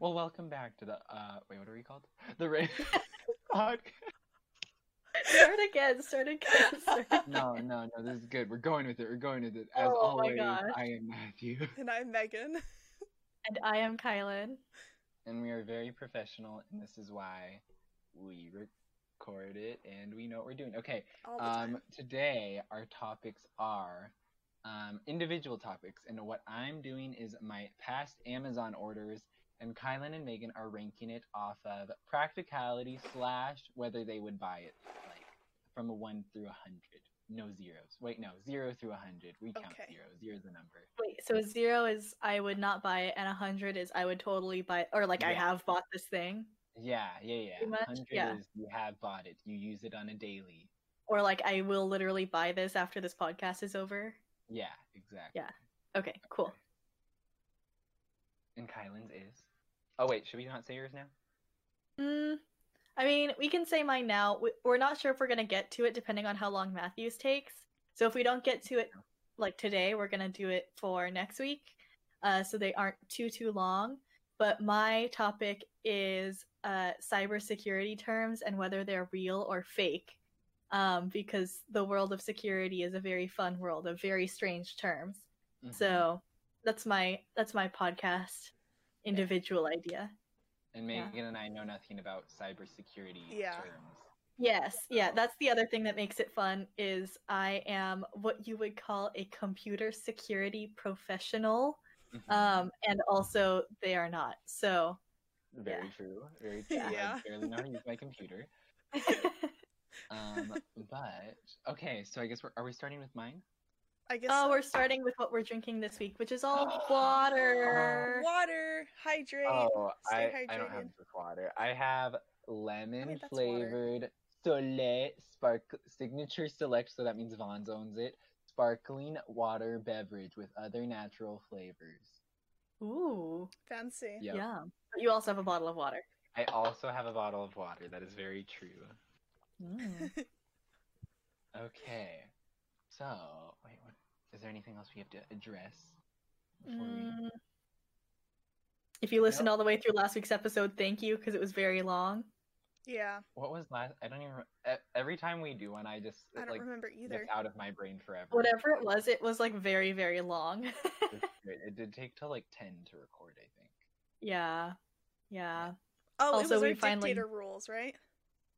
Well, welcome back to the uh wait, what are we called? The Rain podcast. Start again. Start again. Start again. No, no, no, this is good. We're going with it. We're going with it. As Oh my always, gosh. I am Matthew. And I'm Megan. And I am Kylan. And we are very professional and this is why we record it and we know what we're doing. Okay. All the time. Um today our topics are um individual topics and what I'm doing is my past Amazon orders and Kylan and Megan are ranking it off of practicality slash whether they would buy it like from a one through a hundred. No zeros. Wait, no, zero through a hundred. We count Okay. zero. Zero's the number. Wait, so zero is I would not buy it, and a hundred is I would totally buy, or like I have bought this thing, Yeah, yeah, yeah. Hundred yeah. is you have bought it. You use it on a daily. or like I will literally buy this after this podcast is over. Yeah, exactly. Yeah. Okay, cool. And Kylan's is. Oh wait, should we not say yours now? Mm, I mean, we can say mine now. We- We're not sure if we're gonna get to it, depending on how long Matthews takes. So if we don't get to it like today, we're gonna do it for next week, uh, so they aren't too too long. But my topic is uh, cybersecurity terms and whether they're real or fake, um, because the world of security is a very fun world of very strange terms. Mhm. So that's my that's my podcast individual idea. and yeah. Megan and I know nothing about cybersecurity Yeah. terms. Yes, yeah, that's the other thing that makes it fun is I am what you would call a computer security professional. Mhm. Um and also they are not. So Very yeah. true. Very true. Yeah. I barely know how to use my computer. Um, but okay, so I guess we're are we starting with mine? I guess. Oh, we're starting with what we're drinking this week, which is all water. water, hydrate. Oh, stay I, I don't have just water. I have lemon mean, flavored Soleil spark signature select, so that means Vons owns it. Sparkling water beverage with other natural flavors. Ooh. Fancy. Yep. Yeah. But you also have a bottle of water. I also have a bottle of water. That is very true. Mm. Okay. So, wait, what, is there anything else we have to address? before we- Mm. If you listened all the way through last week's episode, thank you because it was very long. Yeah, What was last? I don't even. Every time we do one, I just I don't like remember either. gets out of my brain forever. Whatever it was, it was like very, very long. It did take till like ten to record, I think. yeah. Yeah. Oh, Also, it was we our finally- dictator rules, right?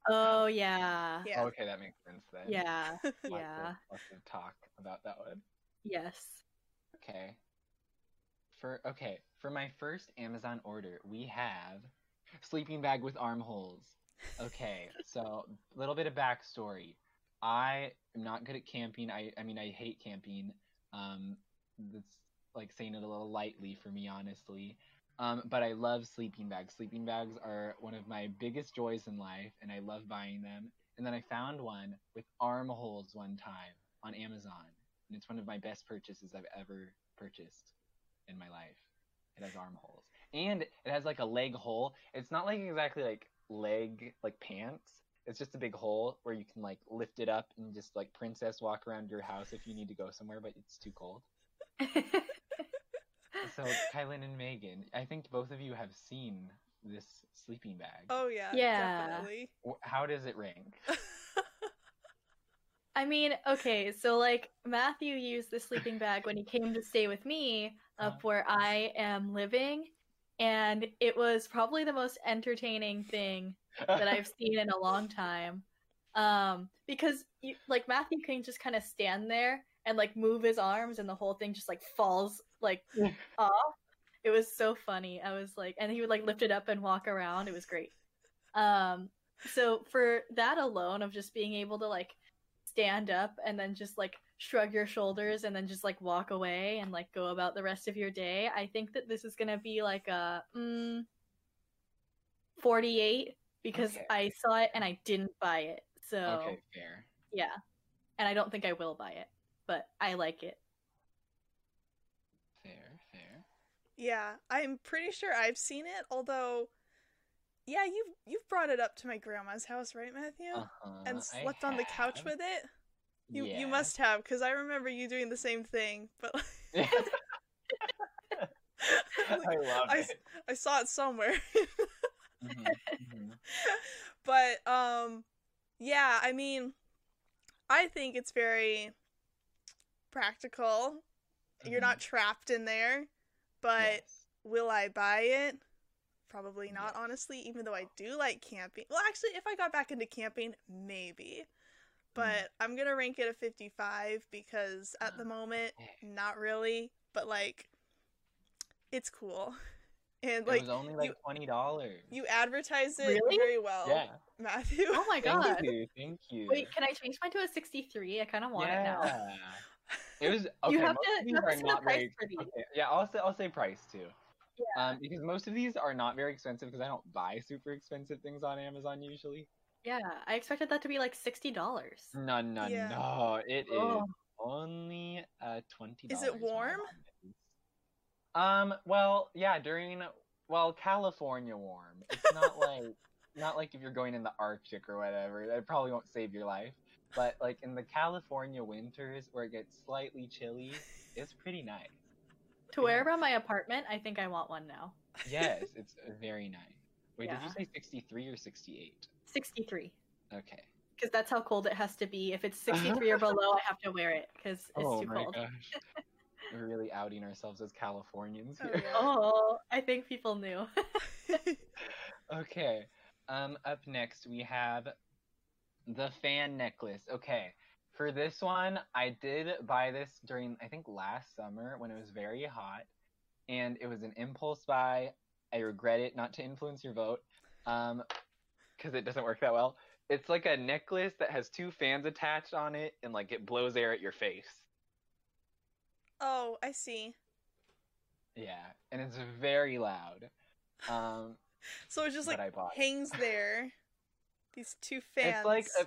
Oh yeah. Yeah. Okay, that makes sense then. Yeah. Lots of- Yeah. Lots of talk about that one. Yes. Okay. For okay, for my first Amazon order, we have sleeping bag with armholes. Okay, so a little bit of backstory. I am not good at camping. I I mean I hate camping. Um, that's like saying it a little lightly for me, honestly. Um, but I love sleeping bags. Sleeping bags are one of my biggest joys in life, and I love buying them. And then I found one with armholes one time on Amazon, and it's one of my best purchases I've ever purchased in my life. It has armholes, and it has like a leg hole. It's not like exactly like leg like pants. It's just a big hole where you can like lift it up and just like princess walk around your house if you need to go somewhere, but it's too cold. So Kylan and Megan, I think both of you have seen this sleeping bag. Oh yeah. Yeah. Definitely. How does it rank? I mean, okay, so like Matthew used the sleeping bag when he came to stay with me up Uh-huh. where I am living, and it was probably the most entertaining thing that I've seen in a long time. Um, because you, like Matthew can just kind of stand there and like move his arms, and the whole thing just like falls like off. It was so funny. I was like, and he would like lift it up and walk around. It was great. Um, so for that alone of just being able to like stand up and then just like shrug your shoulders and then just like walk away and like go about the rest of your day, I think that this is gonna be like a mm, 48 because Okay. I saw it and I didn't buy it. So Okay, fair. yeah, and I don't think I will buy it, but I like it. Fair, fair. Yeah, I'm pretty sure I've seen it. Although, yeah, you've you've brought it up to my grandma's house, right, Matthew? Uh-huh, and I slept on the couch with it. You Yeah. you must have because I remember you doing the same thing. But I love I, it. I saw it somewhere. Mhm, mhm. but um yeah, I mean I think it's very practical. You're not trapped in there. But Mm-hmm. Yes. will I buy it? Probably not, honestly, even though I do like camping. Well, actually, if I got back into camping, maybe. But Mm. I'm going to rank it a 55 because at the Ah, moment, okay. not really, but like it's cool. And like, it was only like you- twenty dollars. you advertise it Really? very well, yeah. Matthew. Oh my Thank god. you. Thank you. Wait, can I change mine to a 63? I kind of want it now. It was okay. You have to- you have to the price very. for these. Okay, yeah, I'll say I'll say price too. Yeah. Um, because most of these are not very expensive because I don't buy super expensive things on Amazon usually. Yeah, I expected that to be like $60. No, no, Yeah. no. It is Oh. only uh twenty. Is it warm? Um. Well, yeah. During well, California warm. It's not like not like if you're going in the Arctic or whatever. That probably won't save your life. But like in the California winters where it gets slightly chilly, it's pretty nice. To wear around my apartment, I think I want one now. Yes, it's very nice. Wait, did you say 63 or 68? 63. Okay. Because that's how cold it has to be. If it's 63 or below, I have to wear it because it's oh too my cold. gosh. We're really outing ourselves as Californians Oh, here. Oh, I think people knew. Okay. Um, up next we have the fan necklace. Okay. For this one, I did buy this during I think last summer when it was very hot, and it was an impulse buy. I regret it not to influence your vote, um, because it doesn't work that well. It's like a necklace that has two fans attached on it, and like it blows air at your face. oh, I see. Yeah, and it's very loud. Um, So it just like hangs there. These two fans. It's like a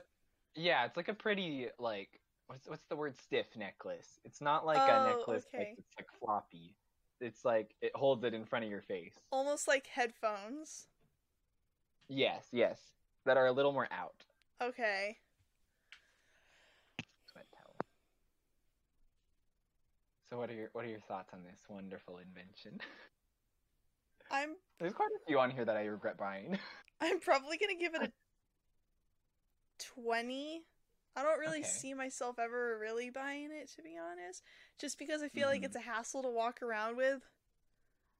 yeah, it's like a pretty like what's what's the word stiff necklace. It's not like Oh, a necklace okay. like it's like floppy. It's like it holds it in front of your face. almost like headphones. Yes, yes, that are a little more out. Okay. So what are your what are your thoughts on this wonderful invention? I'm There's quite a few on here that I regret buying. I'm probably gonna give it a twenty. I don't really Okay. see myself ever really buying it, to be honest. Just because I feel like Mhm. it's a hassle to walk around with,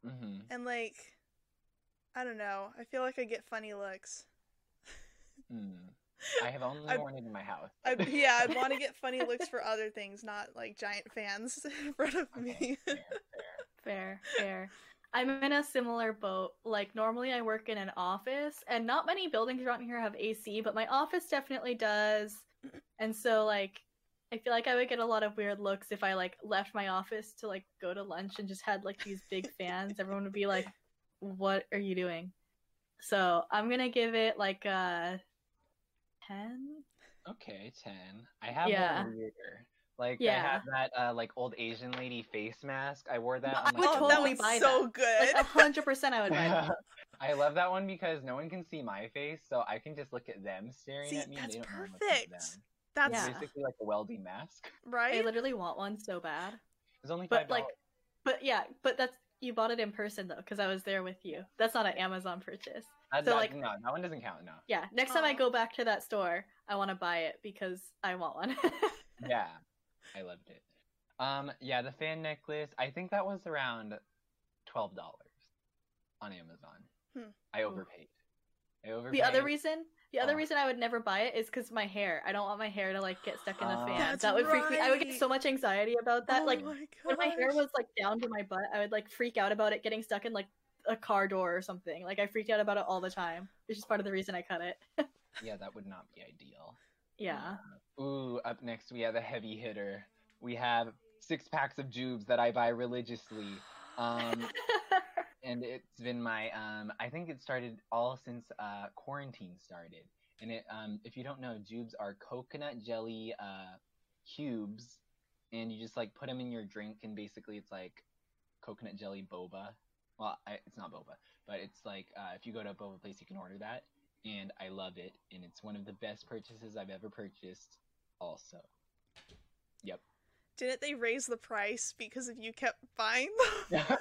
hmm and like, I don't know. I feel like I get funny looks. Mm. I have only I- worn it in my house. I, yeah, I want to get funny looks for other things, not like giant fans in front of Okay, me. fair, fair. Fair, fair. I'm in a similar boat. Like normally I work in an office and not many buildings around here have AC, but my office definitely does. And so like I feel like I would get a lot of weird looks if I like left my office to like go to lunch and just had like these big fans. Everyone would be like, "What are you doing?" So, I'm going to give it like a 10. Okay, ten. I have Yeah. one weirder. Like I Yeah. have that uh, like old Asian lady face mask. I wore that. No, on, I would oh, the- totally was buy so that. good. Like 100% I would buy that. I love that one because no one can see my face, so I can just look at them staring See, at me. and that's they don't know I'm looking at perfect. them. That's Yeah. Basically like a welding mask. Right? I literally want one so bad. It's only But five like, dollars. but yeah, but that's you bought it in person though, because I was there with you. That's not an Amazon purchase. Uh, so, that- like- no, that one doesn't count. No. Yeah, next time I go back to that store, I want to buy it because I want one. Yeah, I loved it. Um, yeah, the fan necklace. I think that was around twelve dollars on Amazon. Hmm. I overpaid. I overpaid. the other reason, the other Oh. reason I would never buy it is because my hair. I don't want my hair to like get stuck in the Oh. fan. That's that would freak me. I would get so much anxiety about that. oh like my when my hair was like down to my butt, I would like freak out about it getting stuck in like a car door or something. Like I freaked out about it all the time. It's just part of the reason I cut it. Yeah, that would not be ideal. Yeah. Ooh, up next we have a heavy hitter. We have six packs of Jubes that I buy religiously. Um, and it's been my um, I think it started all since uh, quarantine started. And it, um, if you don't know, Jubes are coconut jelly uh, cubes, and you just like put them in your drink, and basically it's like coconut jelly boba. Well, I, it's not boba, but it's like uh, if you go to a boba place, you can order that, and I love it, and it's one of the best purchases I've ever purchased. Also, yep. Didn't they raise the price because if you kept buying them?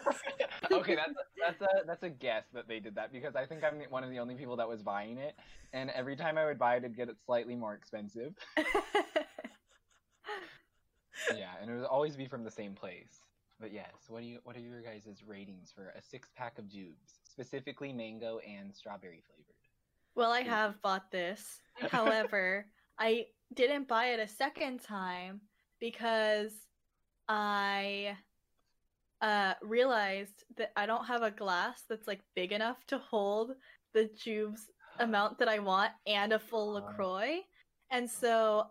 okay, that's a, that's a that's a guess that they did that because I think I'm one of the only people that was buying it, and every time I would buy it, it'd get it slightly more expensive. yeah, and it would always be from the same place. But yes, what do you what are your guys' ratings for a six pack of Jubes, specifically mango and strawberry flavored? Well, I have bought this. However, I didn't buy it a second time because I uh realized that I don't have a glass that's like big enough to hold the Jubes amount that I want and a full. LaCroix. And so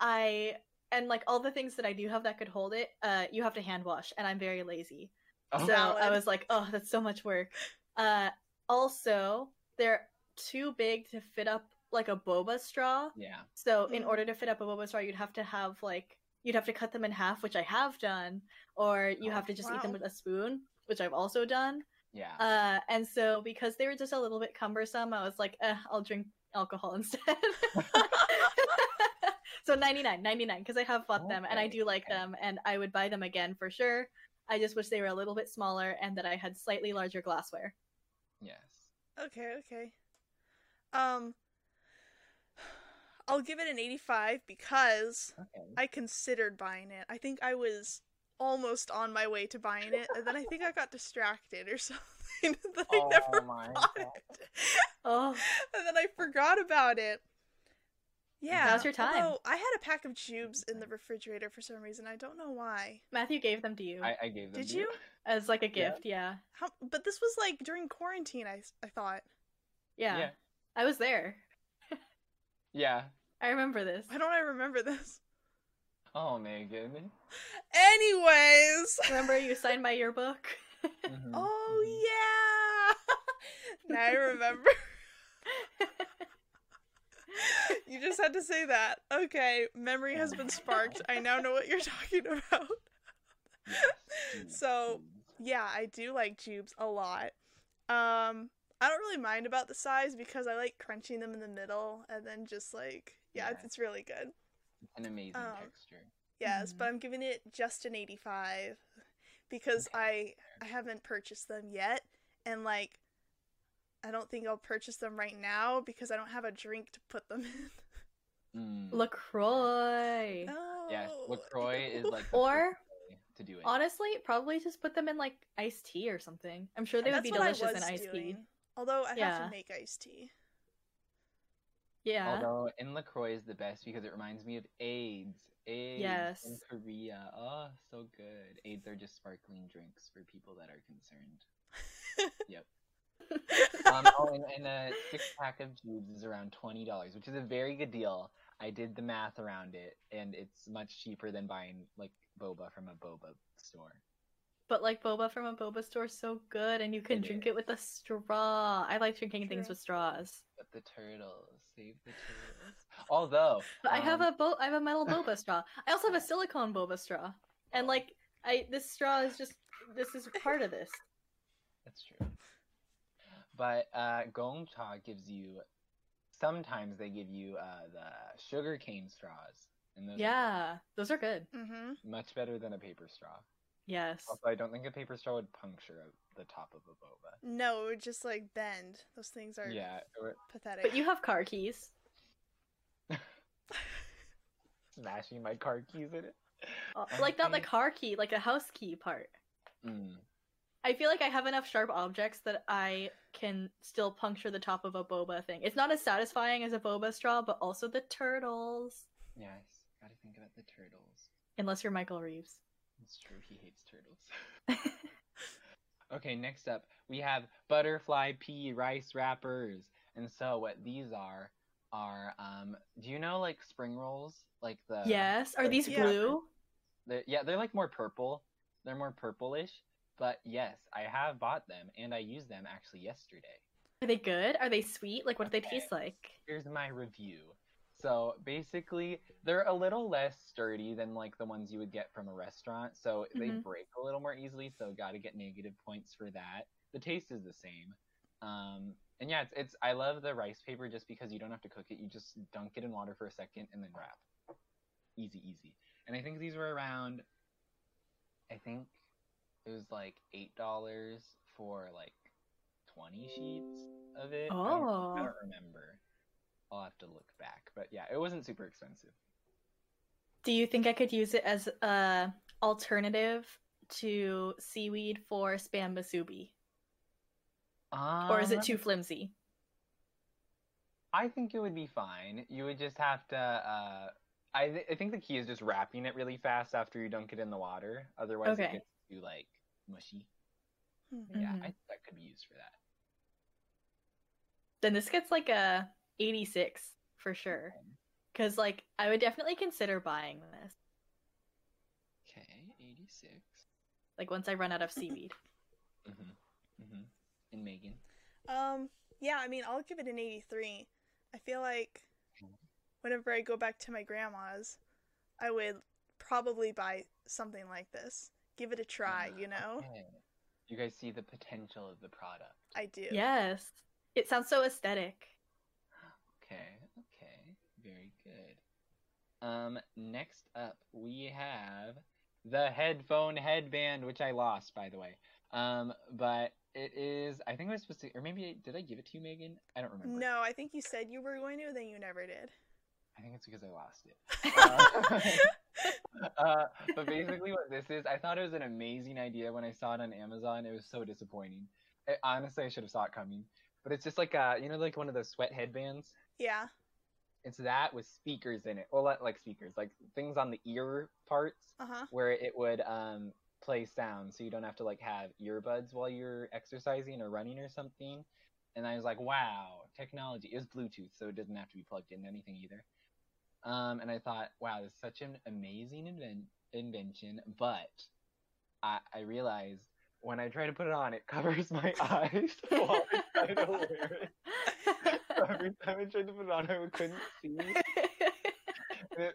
I and like all the things that I do have that could hold it, uh you have to hand wash and I'm very lazy. Oh, So I was like, oh, that's so much work. Uh also, they're too big to fit up like a boba straw. yeah. So in Mm. order to fit up a boba straw, you'd have to have like you'd have to cut them in half, which I have done, or you Oh, have to just eat them with a spoon, which I've also done. Yeah. Uh, and so because they were just a little bit cumbersome, I was like, eh, I'll drink alcohol instead. so 99, 99, because I have bought them and I do like okay. them, and I would buy them again for sure. I just wish they were a little bit smaller and that I had slightly larger glassware. yes. Okay, okay. Um I'll give it an 85 because Okay. I considered buying it. I think I was almost on my way to buying it, and then I think I got distracted or something. that I Oh never my bought God. it. Oh, and then I forgot about it. Yeah. Now's your time. although I had a pack of Jubes in the refrigerator for some reason. I don't know why. Matthew gave them to you I, I gave them. Did to you? as like a Yeah. gift. Yeah. How? But this was like during quarantine. I I thought. Yeah. Yeah. I was there. Yeah. I remember this. Why don't I remember this? Oh, Megan. Anyways. Remember you signed my yearbook? Mhm, Oh mhm. yeah. now I remember. you just had to say that. Okay, memory has been sparked. I now know what you're talking about. So, Yeah, I do like Jubes a lot. Um, I don't really mind about the size because I like crunching them in the middle and then just like yeah, it's, Yeah. it's really good. an amazing um, texture. Yes, Mhm. but I'm giving it just an 85 because I I haven't purchased them yet and like I don't think I'll purchase them right now because I don't have a drink to put them in. Mm. LaCroix. No. Yes, Lacroix is like the Or- to do it. Honestly, probably just put them in like iced tea or something. I'm sure they would be delicious in was iced tea. Doing. Although I have to make iced tea. Yeah. Although in Lacroix is the best because it reminds me of Ades. Ades Yes. in Korea. Oh, so good. Ades are just sparkling drinks for people that are concerned. yep. Um, oh, and, and a six pack of Jubes is around twenty dollars, which is a very good deal. I did the math around it, and it's much cheaper than buying like boba from a boba store. But like boba from a boba store is so good and you can It drink it with a straw. I like drinking things with straws. But the turtles, save the turtles. Although, But I have um, a bo- I have a metal boba straw. I also have a silicone boba straw. And Oh. like I this straw is just this is part of this. That's true. But uh, Gong Cha gives you. Sometimes they give you uh, the sugar cane straws, and those are Yeah, those are good. Mhm. much better than a paper straw. Yes. Also, I don't think a paper straw would puncture the top of a boba. No, it would just like bend. Those things are Yeah, or pathetic. But you have car keys. smashing my car keys in it. Uh, Like not the car key, like a house key part. Mm. I feel like I have enough sharp objects that I can still puncture the top of a boba thing. It's not as satisfying as a boba straw, but also the turtles. Yes, gotta think about the turtles. Unless you're Michael Reeves. It's true, he hates turtles. Okay, next up we have butterfly pea rice wrappers. And so what these are are um do you know like spring rolls? Like the yes. Are like these Yeah. blue? they're, yeah, they're like more purple. They're more purplish. But yes, I have bought them and I used them actually yesterday. Are they good? Are they sweet? Like what do they taste like? Here's my review. So basically, they're a little less sturdy than like the ones you would get from a restaurant. So they Mhm. break a little more easily. So got to get negative points for that. The taste is the same. Um, and yeah, it's, it's I love the rice paper just because you don't have to cook it. You just dunk it in water for a second and then wrap. Easy, easy. and I think these were around. I think it was like eight dollars for like twenty sheets of it. I don't- Oh. I don't remember. I'll have to look back, but yeah, it wasn't super expensive. Do you think I could use it as a alternative to seaweed for spam musubi? Or is it Um, too flimsy? I think it would be fine. You would just have to. Uh, I th- I think the key is just wrapping it really fast after you dunk it in the water. Otherwise, it gets too like mushy. Mhm. Yeah. I think that could be used for that. Then this gets like a 86 for sure. Cuz like I would definitely consider buying this Okay, eighty six. like once I run out of seaweed. Mhm. Mhm. And Megan. Um, yeah, I mean, I'll give it an 83. I feel like whenever I go back to my grandma's, I would probably buy something like this. Give it a try, you know? Okay. You guys see the potential of the product. I do. yes. It sounds so aesthetic. Okay, okay, very good. Um, next up we have the headphone headband, which I lost, by the way. Um, but it is. I think I was supposed to, or maybe did I give it to you, Megan? I don't remember. No, I think you said you were going to, then you never did. I think it's because I lost it. Uh, uh, but basically, what this is, I thought it was an amazing idea when I saw it on Amazon. It was so disappointing. I, honestly, I should have saw it coming. But it's just like uh, you know, like one of those sweat headbands. Yeah. It's that with speakers in it. Well, not like speakers, like things on the ear parts Uh huh. where it would um play sound, so you don't have to like have earbuds while you're exercising or running or something. And I was like, wow, technology is Bluetooth, so it doesn't have to be plugged into anything either. Um, and I thought, wow, this is such an amazing inven- invention, but I, I realized when I try to put it on, it covers my eyes while I try to wear it. Every time I tried to put it on, I couldn't see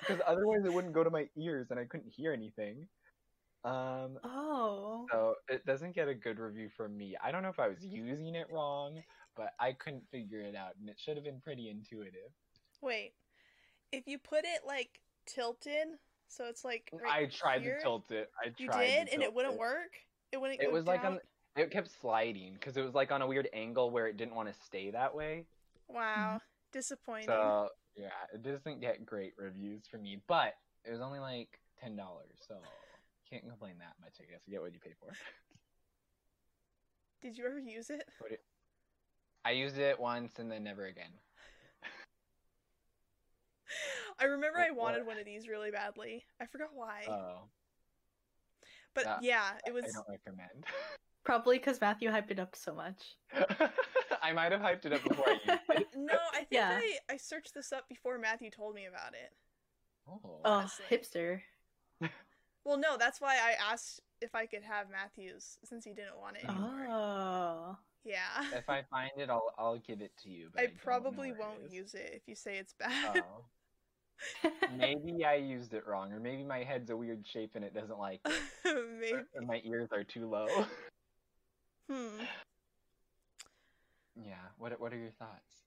because otherwise it wouldn't go to my ears and I couldn't hear anything. Um, oh. so it doesn't get a good review from me. I don't know if I was using it wrong, but I couldn't figure it out, and it should have been pretty intuitive. Wait. If you put it like tilted, so it's like I tried here, to tilt it. I tried. You did, to and it wouldn't work. It wouldn't. It was like on. It kept sliding because it was like on a weird angle where it didn't want to stay that way. Wow, disappointing. So yeah, it doesn't get great reviews for me, but it was only like ten dollars, so can't complain that much. I guess you get what you pay for. Did you ever use it? What it- I used it once and then never again. I remember I wanted what? one of these really badly. I forgot why. Oh, but uh, yeah, it was. I don't recommend. Probably because Matthew hyped it up so much. I might have hyped it up before I used it. No, I think Yeah. I, I searched this up before Matthew told me about it. Oh. Oh, hipster. Well, no, that's why I asked if I could have Matthew's since he didn't want it anymore. Oh. Yeah. If I find it, I'll I'll give it to you. But I don't probably won't is. use it if you say it's bad. Oh. maybe I used it wrong, or maybe my head's a weird shape and it doesn't like it, Maybe. or my ears are too low. Hmm. Yeah. What What are your thoughts?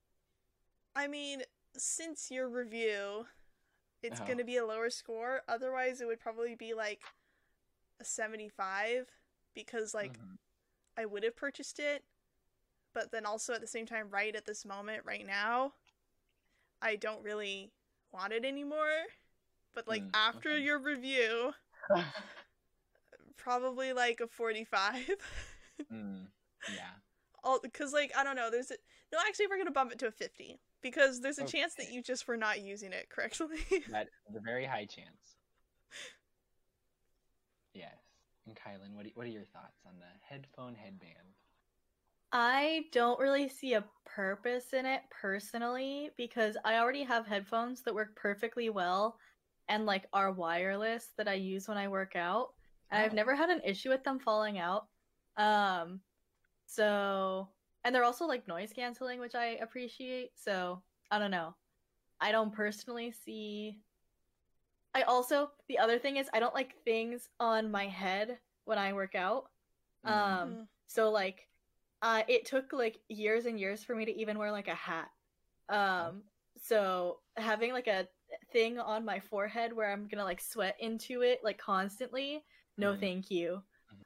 I mean, since your review, it's Uh-huh. gonna be a lower score. Otherwise, it would probably be like a seventy-five because like Mhm. I would have purchased it, but then also at the same time, right at this moment, right now, I don't really want it anymore. But like Mm, after okay. your review, probably like a forty-five. mm, yeah. All because like I don't know. There's a no. Actually, we're gonna bump it to a fifty because there's a chance that you just were not using it correctly. That is a very high chance. Yes. And Kylan, what are, what are your thoughts on the headphone headband? I don't really see a purpose in it personally because I already have headphones that work perfectly well and like are wireless that I use when I work out. And I've Oh. never had an issue with them falling out. Um so and they're also like noise canceling, which I appreciate. So, I don't know. I don't personally see I also the other thing is I don't like things on my head when I work out. Um Mm. so like uh it took like years and years for me to even wear like a hat. Um so having like a thing on my forehead where I'm gonna like sweat into it like constantly. No, Mhm. thank you.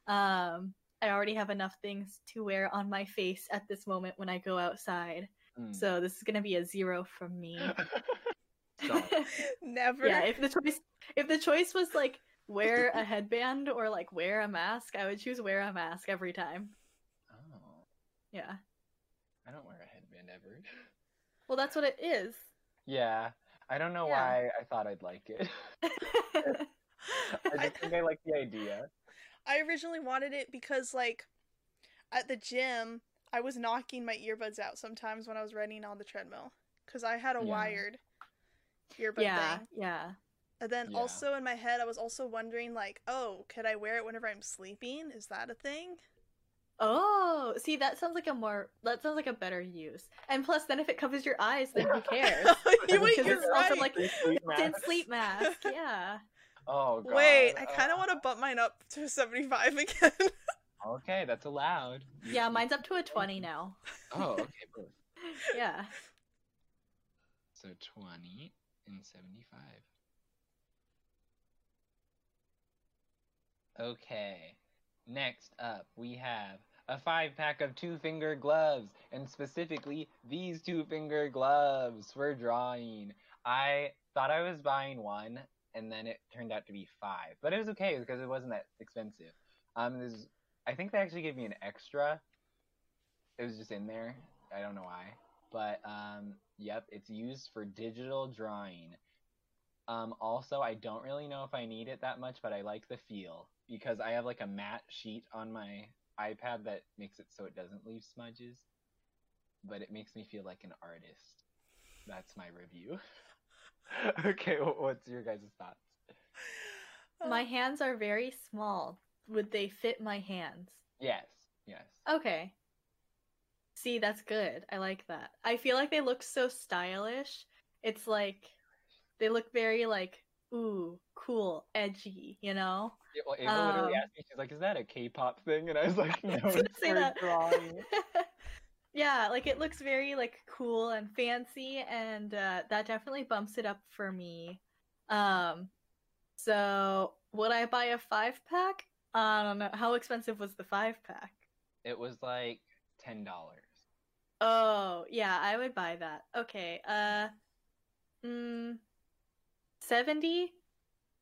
Um, I already have enough things to wear on my face at this moment when I go outside. Mm. So this is gonna be a zero from me. Never. yeah, if the choice if the choice was like wear a headband or like wear a mask, I would choose wear a mask every time. oh, Yeah. I don't wear a headband ever. Well, that's what it is. Yeah, I don't know Yeah. why I thought I'd like it. I just think I like the idea. I originally wanted it because like at the gym I was knocking my earbuds out sometimes when I was running on the treadmill because I had a Yeah. wired earbud yeah, thing. yeah. And then Yeah. also in my head I was also wondering like, oh, could I wear it whenever I'm sleeping? Is that a thing? Oh, see, that sounds like a more that sounds like a better use. And plus, then if it covers your eyes, then who cares? you, wait, Because you're it's also like Free sleep built-in mask. sleep mask. Yeah. Oh god. Wait, I kind of Uh, want to bump mine up to 75 again. Okay, that's allowed. Yeah, mine's up to a twenty now. Oh, okay. both. Yeah. So twenty and seventy-five. Okay. Next up, we have a five pack of two finger gloves, and specifically these two finger gloves for drawing. I thought I was buying one, and then it turned out to be five, but it was okay because it wasn't that expensive. Um, I think they actually gave me an extra. It was just in there. I don't know why, but um, yep, it's used for digital drawing. Um, also, I don't really know if I need it that much, but I like the feel because I have like a matte sheet on my iPad that makes it so it doesn't leave smudges, but it makes me feel like an artist. That's my review. okay, what's your guys' thoughts? My hands are very small. Would they fit my hands? Yes, yes. Okay. See, that's good. I like that. I feel like they look so stylish. It's like they look very like ooh, cool, edgy, you know? Yeah, Well, Ava literally Um, asked me, she's like, "Is that a K-pop thing?" And I was like, "No, I was gonna it's say that. drawing." yeah, like it looks very like cool and fancy and uh that definitely bumps it up for me. Um so would I buy a 5 pack? I don't know. How expensive was the 5 pack? It was like ten dollars. Oh, yeah, I would buy that. Okay. Uh mm 70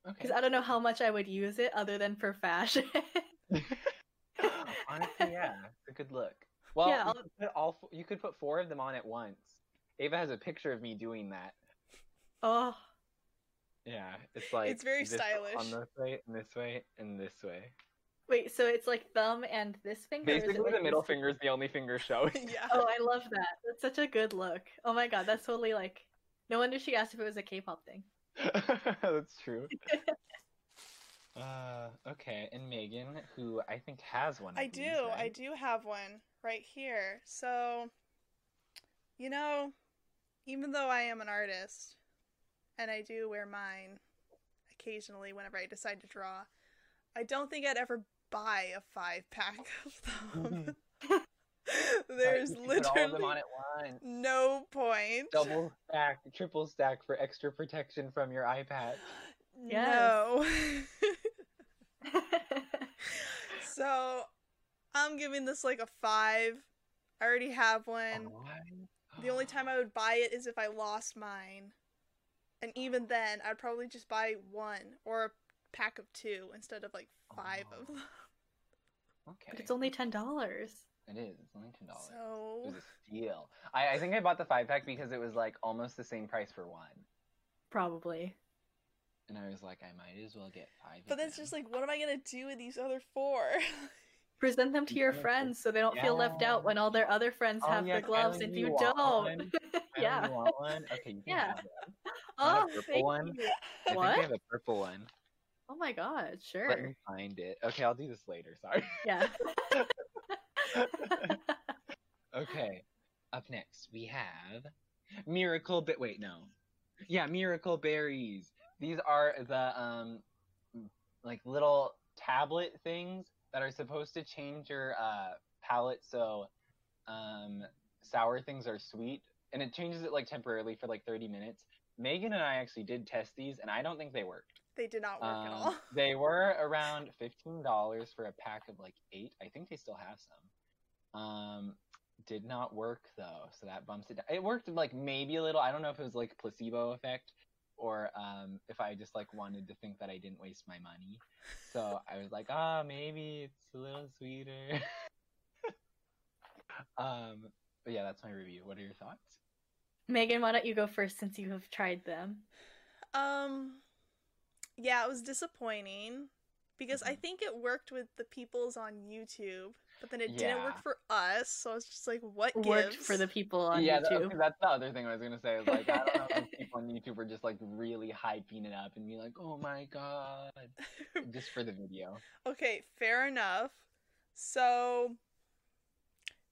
Okay. cuz I don't know how much I would use it other than for fashion. Honestly, yeah, it's a good look. Well, Yeah, you, could put all you could put four of them on at once. Ava has a picture of me doing that. oh, Yeah, it's like It's very this stylish. On this way, and this way, and this way. wait, so it's like thumb and this finger? Basically, like the middle finger is the only finger showing. yeah. Oh, I love that. That's such a good look. Oh my god, that's totally like. No wonder she asked if it was a K-pop thing. That's true. Uh, okay, and Megan, who I think has one. I of do. these, I do have one right here. So, you know, even though I am an artist and I do wear mine occasionally whenever I decide to draw, I don't think I'd ever buy a five pack of them. There's You can put all of them literally on at once. no point. Double stack, triple stack for extra protection from your iPad. No. so, I'm giving this like a five. I already have one. The only time I would buy it is if I lost mine. And even then, I'd probably just buy one or a pack of two instead of like five of Oh. them. Okay. but it's only ten dollars. It is. It's only ten dollars. It So, was a steal. I, I think I bought the five pack because it was like almost the same price for one, Probably. And I was like, I might as well get five. but that's again. just like, what am I gonna do with these other four? Present them to your Yeah. friends so they don't feel left out when all their other friends Oh, have yeah, the gloves Kylie, and you you don't. yeah. you one? Okay, you Yeah. have one. Oh, Want a purple thank one? you. I think What? I have a purple one. Oh my god, sure. Let sure. me find it. Okay, I'll do this later. Sorry. Yeah. okay. Up next, we have Miracle. But wait, no. Yeah, Miracle Berries. These are the um, like little tablet things that are supposed to change your uh palate so um sour things are sweet, and it changes it like temporarily for like 30 minutes. Megan and I actually did test these, and I don't think they worked. They did not work at Um, all. they were around fifteen dollars for a pack of like eight. I think they still have some. Um, did not work though, so that bumps it down. It worked like maybe a little. I don't know if it was like placebo effect or um, if I just like wanted to think that I didn't waste my money. So I was like, ah, maybe it's a little sweeter. um, but yeah, that's my review. What are your thoughts? Megan, why don't you go first since you have tried them? Um, yeah, it was disappointing because I Mhm. think it worked with the peoples on YouTube, but then it didn't work for us. So I was just like, what Worked for the people on yeah, that- YouTube. okay, that's the other thing I was gonna say. Is like I don't know if people on YouTube are just like really hyping it up and be like, "Oh my god," just for the video. Okay, fair enough. So,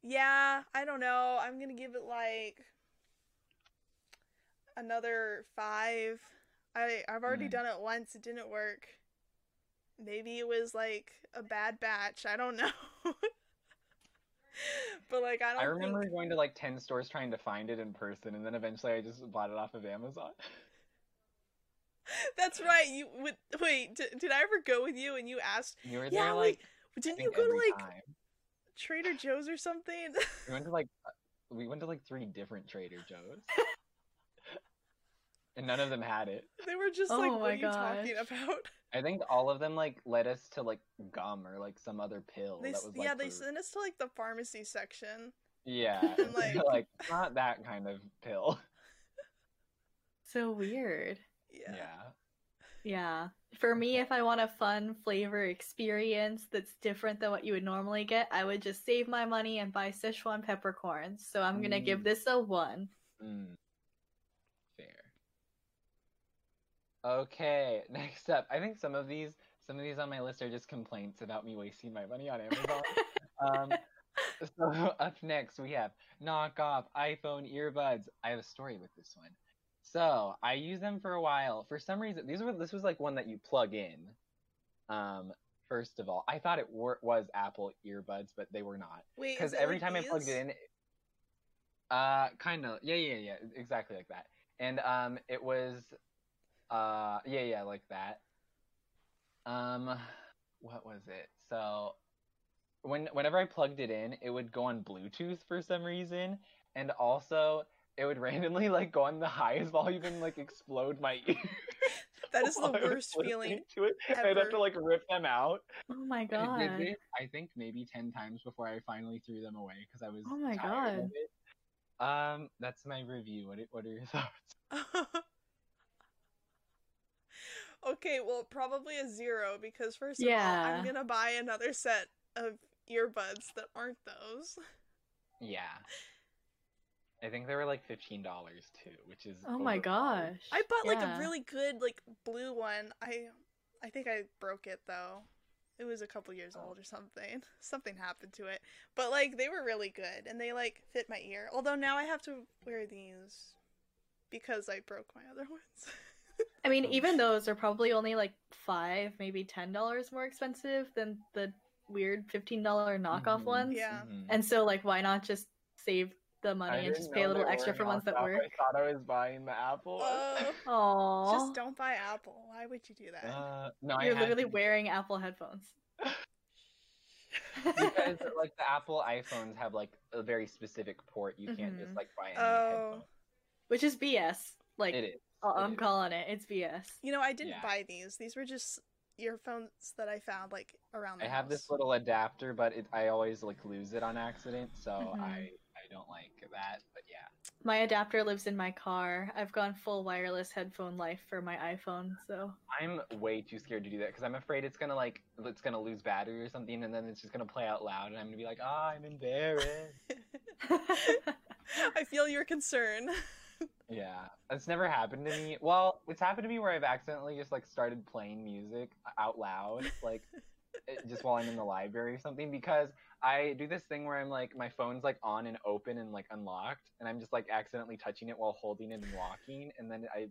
yeah, I don't know. I'm gonna give it like another five. I I've already Mm. done it once. It didn't work. Maybe it was like a bad batch. I don't know. but like I don't. I remember think... going to like ten stores trying to find it in person, and then eventually I just bought it off of Amazon. That's right. You would wait. Did, did I ever go with you and you asked? You were Yeah, there like, like Didn't you go to like time. Trader Joe's or something? We went to like uh, we went to like three different Trader Joe's, and none of them had it. they were just Oh like, "What are you talking about?" I think all of them like led us to like gum or like some other pill They, that s- was like yeah, they sent us to like the pharmacy section. yeah, and, like- like not that kind of pill. So weird. Yeah. yeah. Yeah. For me, if I want a fun flavor experience that's different than what you would normally get, I would just save my money and buy Sichuan peppercorns. So I'm gonna give Mm. this a one. Mm. Fair. Okay, next up. I think some of these some of these on my list are just complaints about me wasting my money on Amazon. um, so up next we have knockoff iPhone earbuds. I have a story with this one. So I used them for a while. For some reason, these were this was like one that you plug in. Um, first of all, I thought it were, was Apple earbuds, but they were not Wait, because every like time I plugged it in, uh, kind of, yeah, yeah, yeah, exactly like that. And um, it was, uh, yeah, yeah, like that. Um, what was it? So, when whenever I plugged it in, it would go on Bluetooth for some reason, and also it would randomly like go on the highest volume and like explode my ear. That is the I worst feeling To it. I'd have to like rip them out. Oh my god. It did this, I think maybe ten times before I finally threw them away because I was. Oh my tired God. Of it. Um, that's my review. What what are your thoughts? Okay, well, probably a zero because first of all, I'm gonna buy another set of earbuds that aren't those. Yeah. I think they were like fifteen dollars too, which is. Oh my gosh. I bought like Yeah. a really good like blue one. I I think I broke it though. It was a couple years Oh. old or something. Something happened to it. But like they were really good and they like fit my ear. Although now I have to wear these because I broke my other ones. I mean, even those are probably only like five, maybe ten dollars more expensive than the weird fifteen dollar knockoff Mhm. ones. Yeah. Mhm. And so, like, why not just save the I money and just pay a little extra for ones that knockoff. work? I thought I was buying the Apple. Oh, Aww. just don't buy Apple. Why would you do that? Uh, no, I You're had literally to wearing Apple headphones. because like the Apple iPhones have like a very specific port. You can't just Mhm. like buy any Oh. headphones. Which is BS. Like, It is. I- it I'm calling it. It's BS. You know, I didn't Yeah. buy these. These were just earphones that I found like around the I have this little adapter, but it, I always like lose it on accident, so Mhm. I I don't like that. But yeah, My adapter lives in my car. I've gone full wireless headphone life for my iPhone, so. I'm way too scared to do that because I'm afraid it's gonna like it's gonna lose battery or something, and then it's just gonna play out loud, and I'm gonna be like, ah, I'm embarrassed. I feel your concern. Yeah, it's never happened to me. Well, it's happened to me where I've accidentally just like started playing music out loud, like just while I'm in the library or something, because I do this thing where I'm like my phone's like on and open and like unlocked, and I'm just like accidentally touching it while holding it and walking, and then I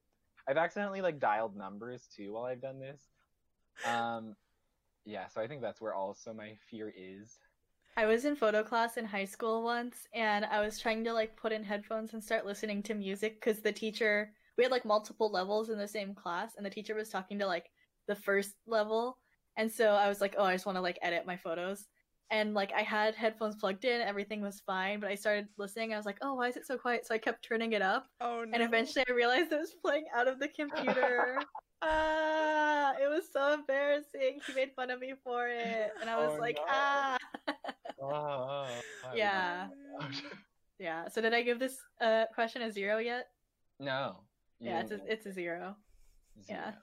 I've accidentally like dialed numbers too while I've done this. Um, yeah, so I think that's where also my fear is. I was in photo class in high school once, and I was trying to like put in headphones and start listening to music because the teacher we had like multiple levels in the same class, and the teacher was talking to like the first level, and so I was like, oh, I just want to like edit my photos. And like I had headphones plugged in, everything was fine, but I started listening. I was like, "Oh, why is it so quiet?" So I kept turning it up, Oh no. and eventually I realized it was playing out of the computer. ah, it was so embarrassing. He made fun of me for it, and I was Oh, like, no. ah. Oh, Yeah. Oh, no. yeah. So did I give this uh question a zero yet? no. Yeah, it's a, it's a zero. yeah.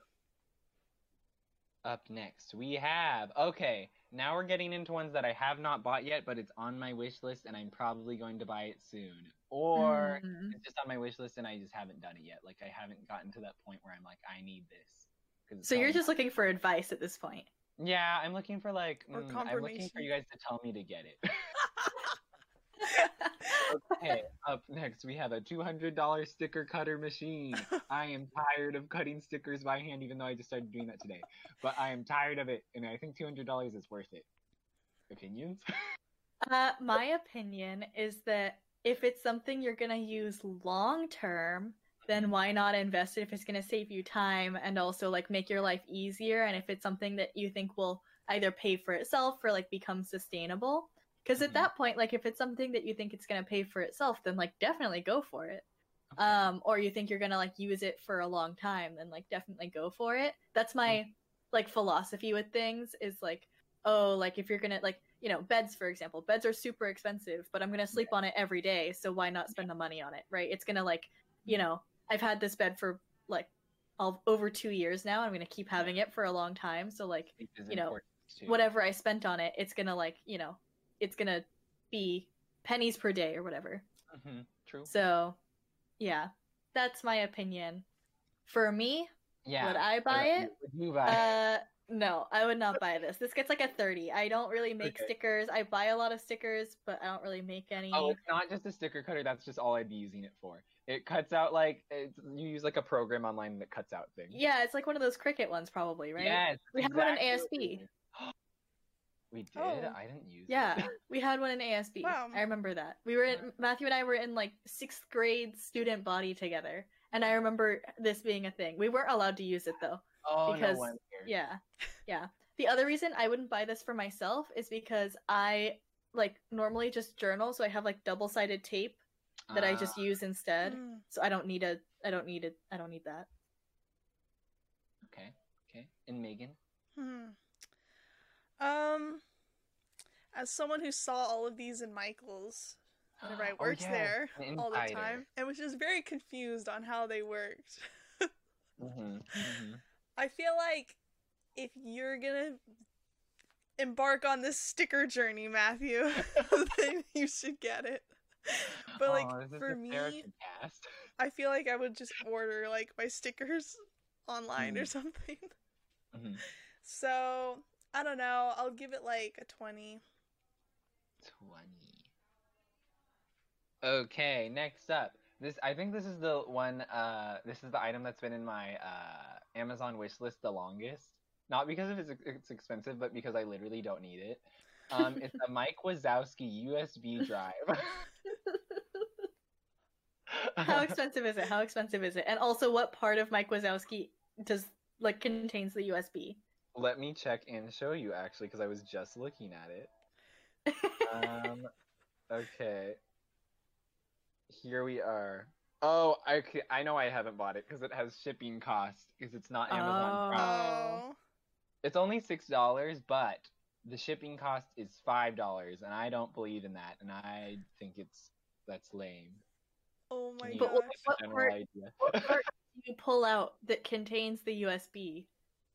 Up next, we have. Okay, now we're getting into ones that I have not bought yet, but it's on my wish list and I'm probably going to buy it soon. Or Mm. it's just on my wish list and I just haven't done it yet. Like, I haven't gotten to that point where I'm like, I need this. So you're just looking for advice at this point. Not- Yeah, I'm looking for like. Or mm, I'm looking for you guys to tell me to get it. okay, up next we have a $200 sticker cutter machine. I am tired of cutting stickers by hand, even though I just started doing that today. But I am tired of it, and I think $200 is worth it. Opinions? Uh, my opinion is that if it's something you're gonna use long term, then why not invest it if it's gonna save you time and also like make your life easier? And if it's something that you think will either pay for itself or like become sustainable, because at mm-hmm. that point, like if it's something that you think it's gonna pay for itself, then like definitely go for it. Okay. Um, or you think you're gonna like use it for a long time, then like definitely go for it. That's my mm. like philosophy with things is like, oh, like if you're gonna like you know beds for example, beds are super expensive, but I'm gonna sleep on it every day, so why not spend the money on it, right? It's gonna like you mm. know I've had this bed for like all, over two years now. I'm gonna keep having it for a long time, so like you know, whatever I spent on it, it's gonna like you know it's gonna be pennies per day or whatever. Mhm, True. So, yeah, that's my opinion. For me, Yeah. would I buy Would- it? Would you buy Uh, no, I would not buy this. This gets like a 30. I don't really make Okay. stickers. I buy a lot of stickers, but I don't really make any. Oh, it's not just a sticker cutter. That's just all I'd be using it for. It cuts out like it's, you use like a program online that cuts out things. Yeah, it's like one of those Cricut ones, probably, right? Yes. We had one in exactly ASB. We did. Oh. I didn't use. Yeah, It. we had one in ASB. Wow. I remember that. We were in, Matthew and I were in like sixth grade student body together, and I remember this being a thing. We weren't allowed to use it though. oh because- no wonder. Yeah. Yeah. The other reason I wouldn't buy this for myself is because I like normally just journal, so I have like double-sided tape that I just Ah, use instead. Mm. So I don't need a I don't need it I don't need that. okay. Okay. And Megan. Hmm. Um, as someone who saw all of these in Michael's whenever I Oh, worked there an all the time, and was just very confused on how they worked. Mm-hmm. hmm I feel like if you're gonna embark on this sticker journey, Matthew, then you should get it. But like for me? I feel like I would just order like my stickers online or Mm. something. Mhm. So I don't know. I'll give it like a twenty. Twenty. Okay, next up. This I think this is the one. Uh, this is the item that's been in my uh, Amazon wish list the longest. Not because of it's, it's expensive, but because I literally don't need it. Um, it's a Mike Wazowski USB drive. How expensive is it? How expensive is it? And also what part of Mike Wazowski does like contains the USB? Let me check and show you actually, because I was just looking at it. Um, okay. Here we are. Oh, I I know I haven't bought it because it has shipping costs because it's not Amazon Oh. Prime. Oh. It's only six dollars, but the shipping cost is five dollars, and I don't believe in that, and I think it's that's lame. Oh my Can you But what- what part- what part do you pull out that contains the USB?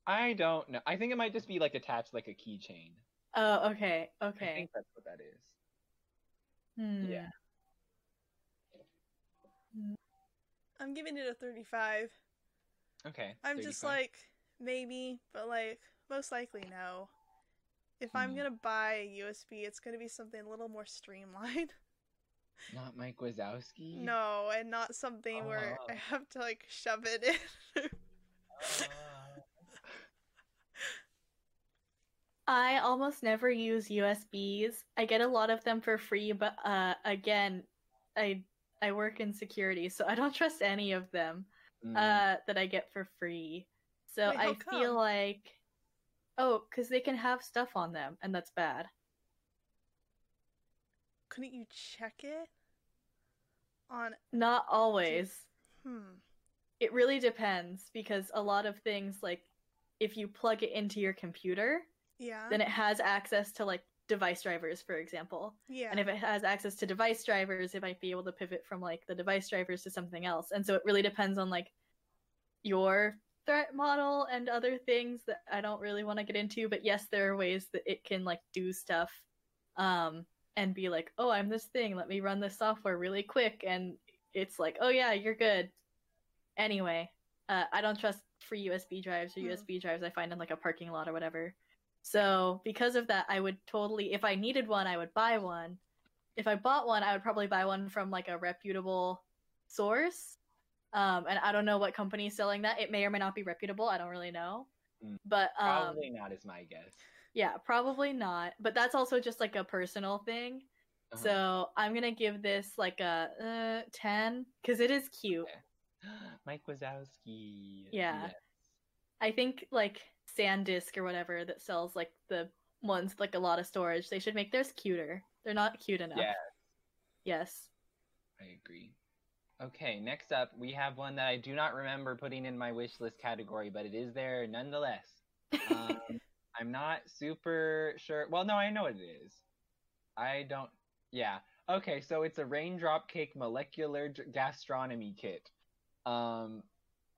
I don't know. I think it might just be like attached like a keychain. Oh, okay, okay. I okay. think that's what that is. Hmm. Yeah. I'm giving it a 35. Okay. I'm just like maybe, but like most likely no. If I'm Hmm. gonna buy a USB, it's gonna be something a little more streamlined. not Mike Wazowski. No, and not something where I Oh. have to like shove it in. Uh, I almost never use USBs. I get a lot of them for free, but uh again, I I work in security, so I don't trust any of them. Mm. uh, that I get for free. So Wait, how I feel like, oh, because they can have stuff on them, and that's bad. Couldn't you check it? On Not always. hmm. It really depends because a lot of things, like if you plug it into your computer, Yeah. then it has access to like device drivers, for example. yeah. And if it has access to device drivers, it might be able to pivot from like the device drivers to something else. And so it really depends on like your threat model and other things that I don't really want to get into. But yes, there are ways that it can like do stuff um, and be like, oh, I'm this thing. Let me run this software really quick. And it's like, oh, yeah, you're good. Anyway, uh, I don't trust free USB drives or Hmm. USB drives I find in like a parking lot or whatever. So because of that, I would totally, if I needed one, I would buy one. If I bought one, I would probably buy one from like a reputable source. Um, and I don't know what company is selling that. It may or may not be reputable. I don't really know. Mm. But um, Probably not is my guess. yeah, probably not. But that's also just like a personal thing. Uh-huh. So I'm gonna give this like a uh, ten because it is cute. Mike Wazowski. Yeah. Yes. I think like SanDisk or whatever that sells like the ones with like a lot of storage. They should make theirs cuter. They're not cute enough. Yeah. Yes. I agree. Okay, next up, we have one that I do not remember putting in my wish list category, but it is there nonetheless. Um, I'm not super sure. Well, no, I know what it is. I don't. Yeah. Okay, so it's a raindrop cake molecular g- gastronomy kit. Um,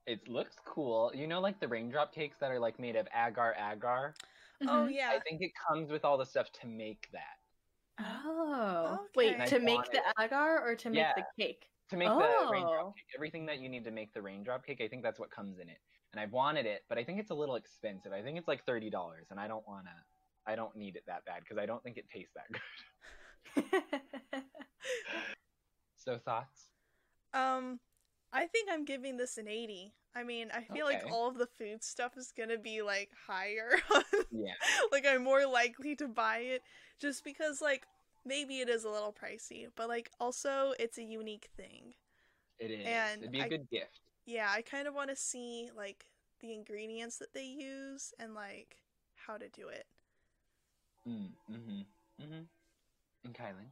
it looks cool. You know, like the raindrop cakes that are like made of agar agar. oh Mhm. yeah. I think it comes with all the stuff to make that. Oh. Okay. Wait, to make want the agar or to make Yeah. the cake? To make the raindrop Oh. cake. Everything that you need to make the raindrop cake, I think that's what comes in it. And I've wanted it, but I think it's a little expensive. I think it's like thirty dollars, and I don't wanna. I don't need it that bad because I don't think it tastes that good. So thoughts? Um, I think I'm giving this an 80. I mean, I feel like all of the food stuff is gonna be like higher. Yeah. like I'm more likely to buy it just because like maybe it is a little pricey, but like also it's a unique thing. It is. And It'd be a I- good gift. Yeah, I kind of want to see like the ingredients that they use and like how to do it. Mm, mm-hmm. Mm-hmm. And Kylan.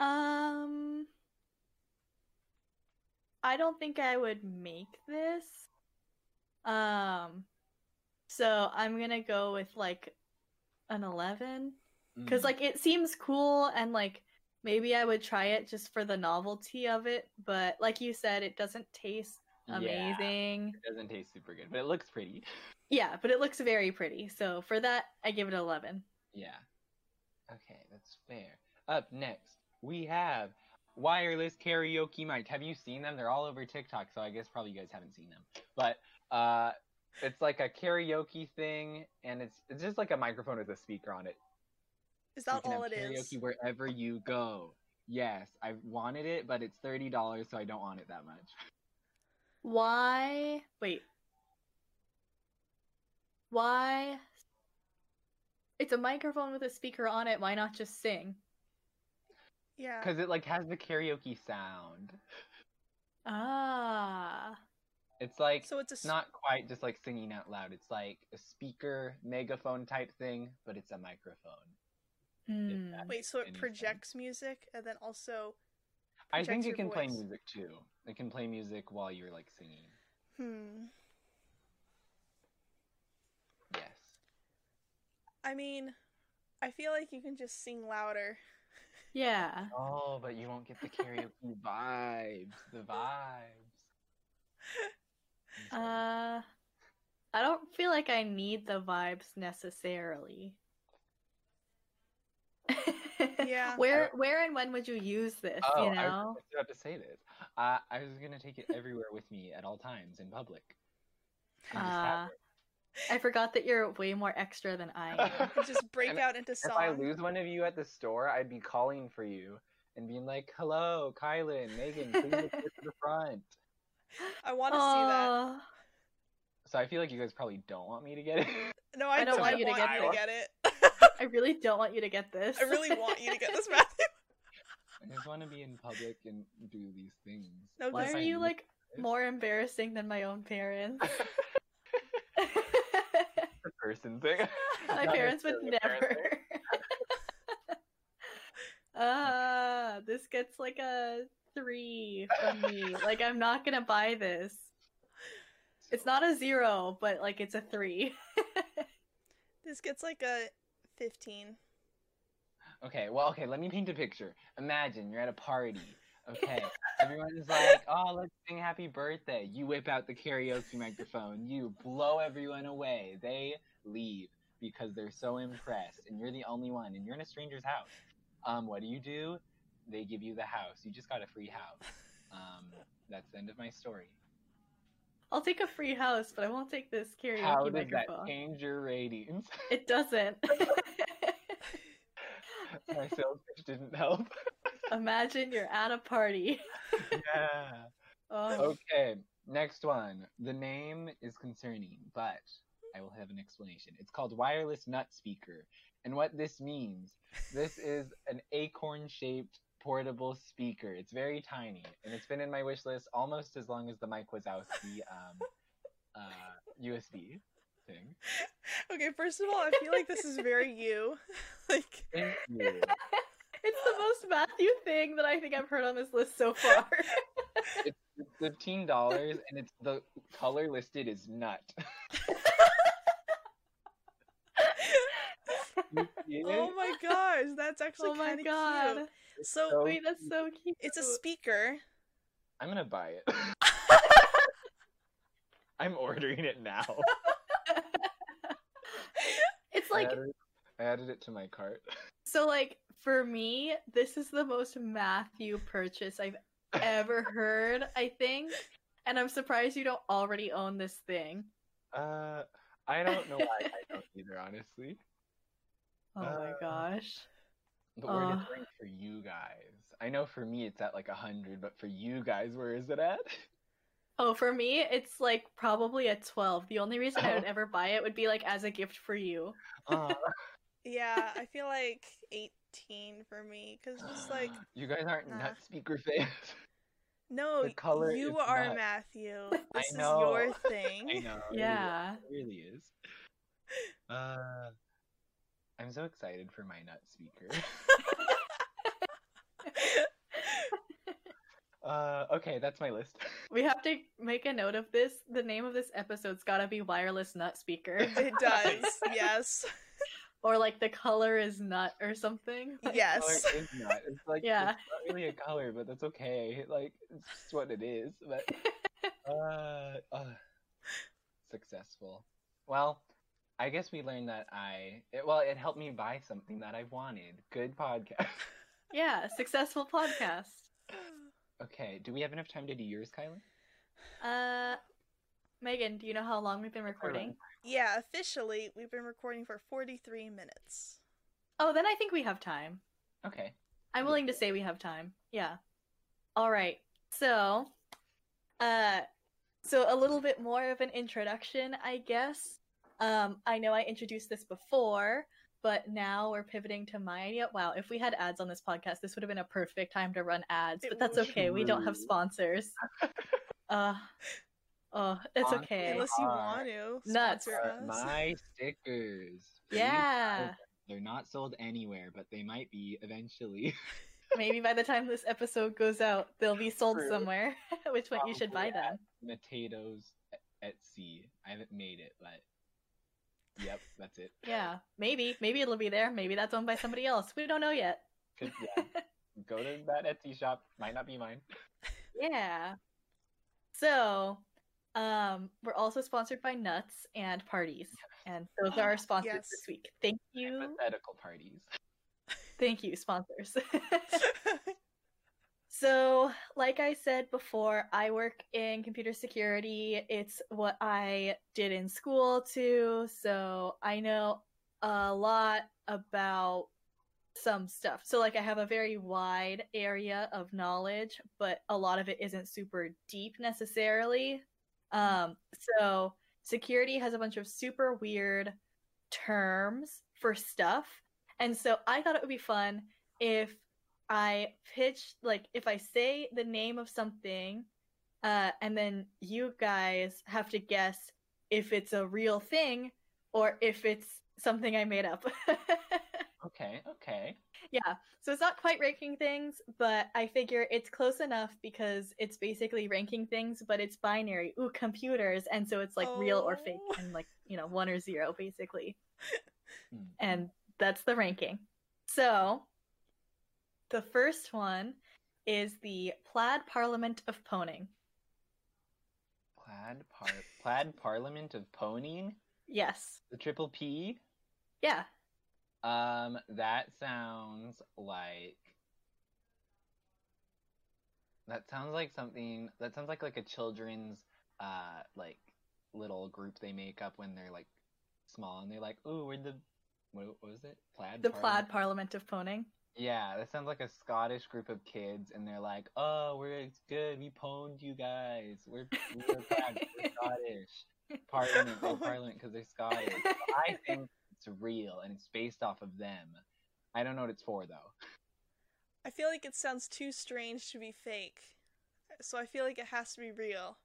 Um, I don't think I would make this. Um, so I'm gonna go with like an 11 because Mm. like it seems cool and like maybe I would try it just for the novelty of it. But like you said, it doesn't taste Yeah, amazing. it doesn't taste super good, but it looks pretty. Yeah, but it looks very pretty. So for that, I give it 11. Yeah. Okay, that's fair. Up next, we have wireless karaoke mic. Have you seen them? They're all over TikTok, so I guess probably you guys haven't seen them. But uh, it's like a karaoke thing, and it's it's just like a microphone with a speaker on it. Is that all karaoke wherever you go. Yes, I wanted it, but it's thirty dollars, so I don't want it that much. Why? Wait. Why? It's a microphone with a speaker on it. Why not just sing? Yeah. Because it like has the karaoke sound. Ah. It's like So it's a not quite just like singing out loud. It's like a speaker megaphone type thing, but it's a microphone. That- Wait, so it anything. projects music and then also I think projects it your can play music too. It can play music while you're like singing. hmm. Yes. I mean, I feel like you can just sing louder. Yeah. Oh, but you won't get the karaoke vibes. The vibes. Uh I don't feel like I need the vibes necessarily. Yeah. Where where and when would you use this, oh, you I know? was about to say this. Uh, I was gonna take it everywhere with me at all times in public. And Uh, I forgot that you're way more extra than I am. just break And out into song. If I lose one of you at the store, I'd be calling for you and being like, "Hello, Kylan, Megan, please look here to the front." I want to see that. So I feel like you guys probably don't want me to get it. No, I, I don't don't want you to get you to get it. I really don't want you to get this. I really want you to get this, Matthew. I just want to be in public and do these things. No, Why are I you like this. more embarrassing than my own parents? the person thing? my Not parents would necessarily a parent never. Ah, this gets like a three from me. like I'm not gonna buy this. It's not a zero, but like it's a three. this gets like a 15. Okay, well, okay, let me paint a picture. Imagine you're at a party. Okay, everyone's like, "Oh, let's sing happy birthday." You whip out the karaoke microphone. You blow everyone away. They leave because they're so impressed, and you're the only one, and you're in a stranger's house. Um, what do you do? They give you the house. You just got a free house. Um, that's the end of my story. I'll take a free house, but I won't take this karaoke How does microphone. that change your ratings? It doesn't. my sales pitch didn't help. Imagine you're at a party. yeah. Oh, Okay, next one. The name is concerning, but I will have an explanation. It's called wireless nut speaker. And what this means, this is an acorn shaped portable speaker. It's very tiny, and it's been in my wish list almost as long as the Mike Wazowski um, uh, USB thing. Okay, first of all, I feel like this is very you. like, Thank you. it's the most Matthew thing that I think I've heard on this list so far. It's fifteen dollars, and it's the color listed is nut. You see it? Oh my gosh, that's actually oh my kind of god. cute. So, so Wait, that's so cute. it's a speaker. I'm gonna buy it. I'm ordering it now. it's I like added, I added it to my cart. so like for me, this is the most Matthew purchase I've ever heard, I think. And I'm surprised you don't already own this thing. Uh, I don't know why I don't either, honestly. Oh my Uh, gosh. But we're Uh. different for you guys. I know for me it's at like a hundred, but for you guys, where is it at? Oh, for me, it's like probably a 12. The only reason I would ever buy it would be like as a gift for you. Uh, Yeah, I feel like 18 for me because just like you guys aren't Nah. nut speaker fans. no, The color you are not- Matthew. I This is your thing. I know. it really- Yeah. It really is. Uh, I'm so excited for my nut speaker. Uh, okay, that's my list. We have to make a note of this. The name of this episode's gotta be Wireless Nut Speaker. It does. Yes. or like the color is nut or something. Like, Yes. Color is nut. It's like Yeah. it's not really a color, but that's okay. Like it's just what it is. But uh, uh successful. Well, I guess we learned that I it, well, it helped me buy something that I wanted. Good podcast. Yeah, successful podcast. okay, do we have enough time to do yours, Kylan? Uh, Megan, do you know how long we've been recording? Yeah, officially, we've been recording for 43 minutes. Oh, then I think we have time. Okay. I'm willing to say we have time. Yeah. All right. So, uh, so a little bit more of an introduction, I guess. Um, I know I introduced this before, but now we're pivoting to my idea. Wow, if we had ads on this podcast, this would have been a perfect time to run ads, but that's would. okay. We don't have sponsors. uh, oh, it's Sponsors okay. Unless you want to nuts. sponsor us. my stickers. Yeah. They're not sold anywhere, but they might be eventually. Maybe by the time this episode goes out, they'll be sold True. somewhere. Which one you should buy them. Potatoes at sea. I haven't made it, but yep, that's it. Yeah, maybe. Maybe it'll be there. Maybe that's owned by somebody else. We don't know yet. Could, yeah. Go to that Etsy shop. Might not be mine. Yeah. So, um, we're also sponsored by Nuts and Parties, and those are our sponsors Yes. this week. Thank you, Hypothetical parties. thank you, sponsors. so, like I said before, I work in computer security. It's what I did in school too, so I know a lot about some stuff. So like I have a very wide area of knowledge, but a lot of it isn't super deep necessarily. Um so security has a bunch of super weird terms for stuff. And so I thought it would be fun if I pitch like if I say the name of something, uh, and then you guys have to guess if it's a real thing or if it's something I made up. Okay, okay. yeah, so it's not quite ranking things, but I figure it's close enough because it's basically ranking things, but it's binary. Ooh, computers, and so it's like real or fake, Oh. and like you know one or zero basically Hmm. and that's the ranking. So, the first one is the Plaid Parliament of Pwning. Plaid par- plaid parliament of Pwning? Yes. The triple P? Yeah. Um, that sounds like that sounds like something that sounds like like a children's uh like little group they make up when they're like small and they're like, "Ooh, we're the what, what was it? Plaid The Parliament?" Plaid Parliament of Pwning. Yeah, that sounds like a Scottish group of kids, and they're like, "Oh, we're it's good. We pwned you guys. We're we're, proud. we're Scottish Parliament. They're Parliament because they're Scottish." I think it's real, and it's based off of them. I don't know what it's for though. I feel like it sounds too strange to be fake. So I feel like it has to be real.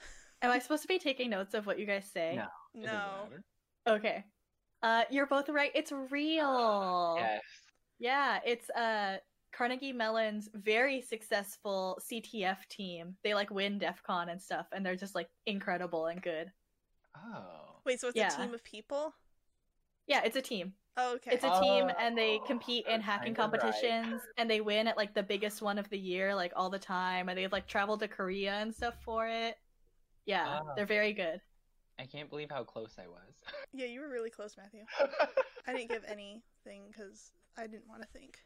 Am I supposed to be taking notes of what you guys say? No. It No. Okay. Uh, you're both right. It's real. Yes. Yeah, it's uh Carnegie Mellon's very successful CTF team. They like win DEF CON and stuff, and they're just like incredible and good. Oh. Wait, so it's Yeah. a team of people? Yeah, it's a team. Oh, okay. It's a team, and they Oh, compete in hacking kinda right. competitions, and they win at like the biggest one of the year, like all the time, and they've like traveled to Korea and stuff for it. Yeah, Ah. they're very good. I can't believe how close I was. yeah, you were really close, Matthew. I didn't give anything because I didn't want to think.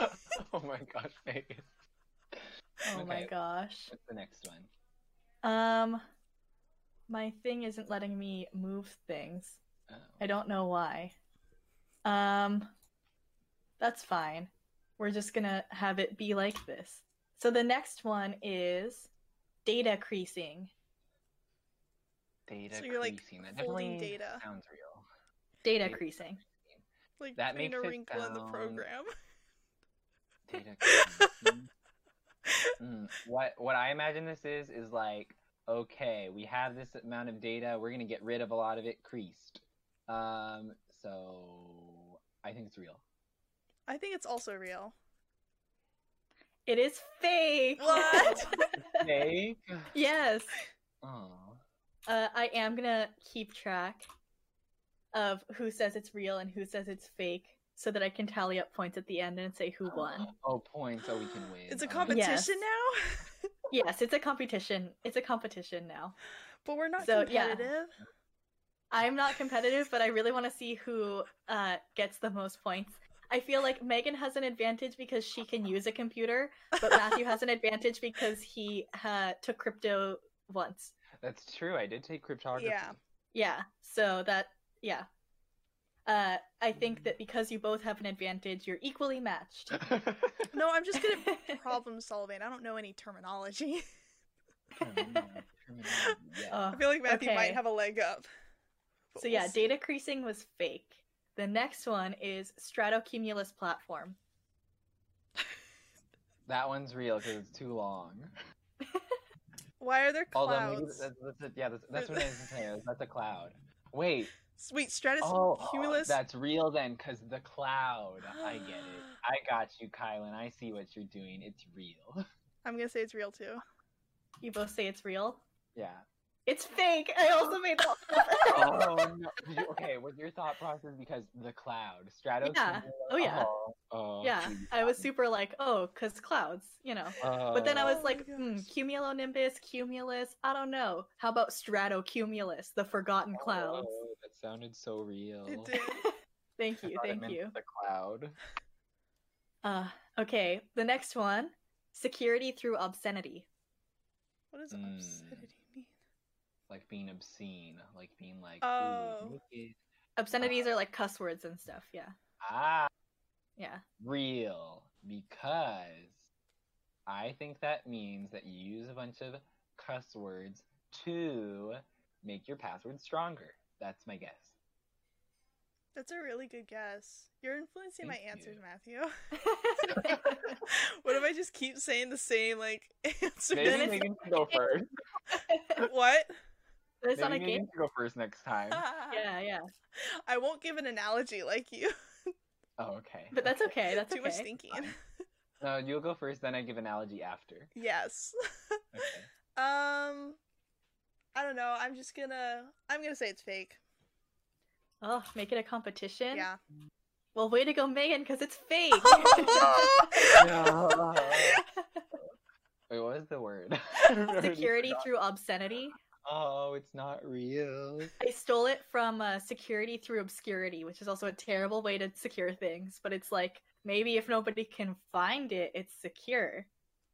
oh my gosh, Megan. Oh my gosh. What's the next one? Um, my thing isn't letting me move things. Oh. I don't know why. Um, that's fine. We're just gonna have it be like this. So the next one is data creasing. Data So you're, like, creasing. That folding definitely data. sounds real. Data Data creasing. Like That putting a makes it wrinkle in the program. Data. Mm, What what I imagine this is is like okay, we have this amount of data, we're gonna get rid of a lot of it creased. Um, so I think it's real. I think it's also real. It is fake. What? Fake. yes. Oh. Uh, I am gonna keep track of who says it's real and who says it's fake, so that I can tally up points at the end and say who won. Oh, points, so we can win. It's a Oh, competition Yes. now, Yes, it's a competition. It's a competition now. but we're not So, yeah. competitive. I'm not competitive, but I really want to see who uh, gets the most points. I feel like Megan has an advantage because she can use a computer, but Matthew has an advantage because he uh, took crypto once. That's true. I did take cryptography. Yeah. Yeah, so that, yeah. Uh, I think that because you both have an advantage, you're equally matched. No, I'm just good at problem solving. I don't know any terminology. yeah. Uh, I feel like Matthew Okay. might have a leg up. But so we'll yeah, see. data creasing was fake. The next one is stratocumulus platform. that one's real because it's too long. Why are there Although maybe clouds? that's, that's a, yeah, that's, that's what I was saying. That's a cloud. Wait. Sweet stratus Oh, cumulus. that's real then, because the cloud. I get it. I got you, Kylan. I see what you're doing. It's real. I'm gonna say it's real too. You both say it's real. Yeah. It's fake. I also made that. Oh no. You- okay, was your thought process because the cloud, strato? Yeah. Oh, yeah. Oh, oh, yeah, geez. I was super like, oh, cause clouds, you know. But then I was Oh like, my hmm, cumulonimbus, cumulus. I don't know. How about stratocumulus, the forgotten clouds? That sounded so real. It did. Thank I you, it thank meant you. The cloud. Uh, okay, the next one, security through obscenity. What does Mm. obscenity mean? Like being obscene, like being like, Oh. ooh, naked. Obscenities are like cuss words and stuff. Yeah, Ah, yeah. real. Because I think that means that you use a bunch of cuss words to make your password stronger. That's my guess. That's a really good guess. You're influencing my Thank answers. Matthew. what if I just keep saying the same like answer? Maybe it's- Megan can go first. what? It's not a Maybe Megan game. can go first next time. Yeah, yeah. I won't give an analogy like you. Oh, okay. But that's okay. That's Too okay. much thinking. Fine. No, you'll go first, then I give an analogy after. yes. Okay. Um, I don't know. I'm just gonna. I'm gonna say it's fake. Oh, make it a competition. Yeah. Well, way to go, Megan, because it's fake. No. Wait, what was the word? Security through obscenity. Oh, it's not real. I stole it from uh, security through obscurity, which is also a terrible way to secure things. But it's like maybe if nobody can find it, it's secure.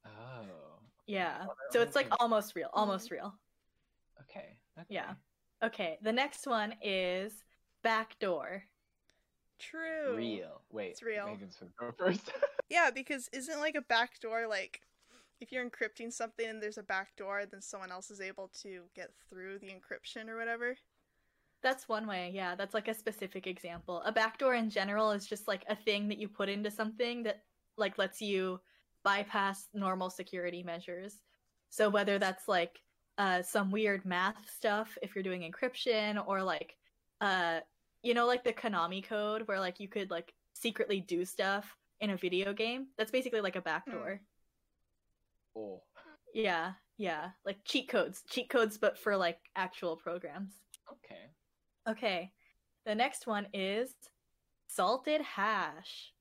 Oh. Yeah. Well, So it's like almost real, almost real. Okay. okay. Yeah. Okay. The next one is backdoor. True. Real. Wait. It's real. Megan's gonna go first. Yeah, because isn't like a backdoor like if you're encrypting something and there's a backdoor, then someone else is able to get through the encryption or whatever. That's one way. Yeah, that's like a specific example. A backdoor in general is just like a thing that you put into something that like lets you bypass normal security measures. So whether that's like uh some weird math stuff if you're doing encryption or like uh you know like the Konami code where like you could like secretly do stuff in a video game. That's basically like a backdoor. oh. Yeah, yeah, like cheat codes. Cheat codes but for like actual programs. Okay. Okay. The next one is salted hash.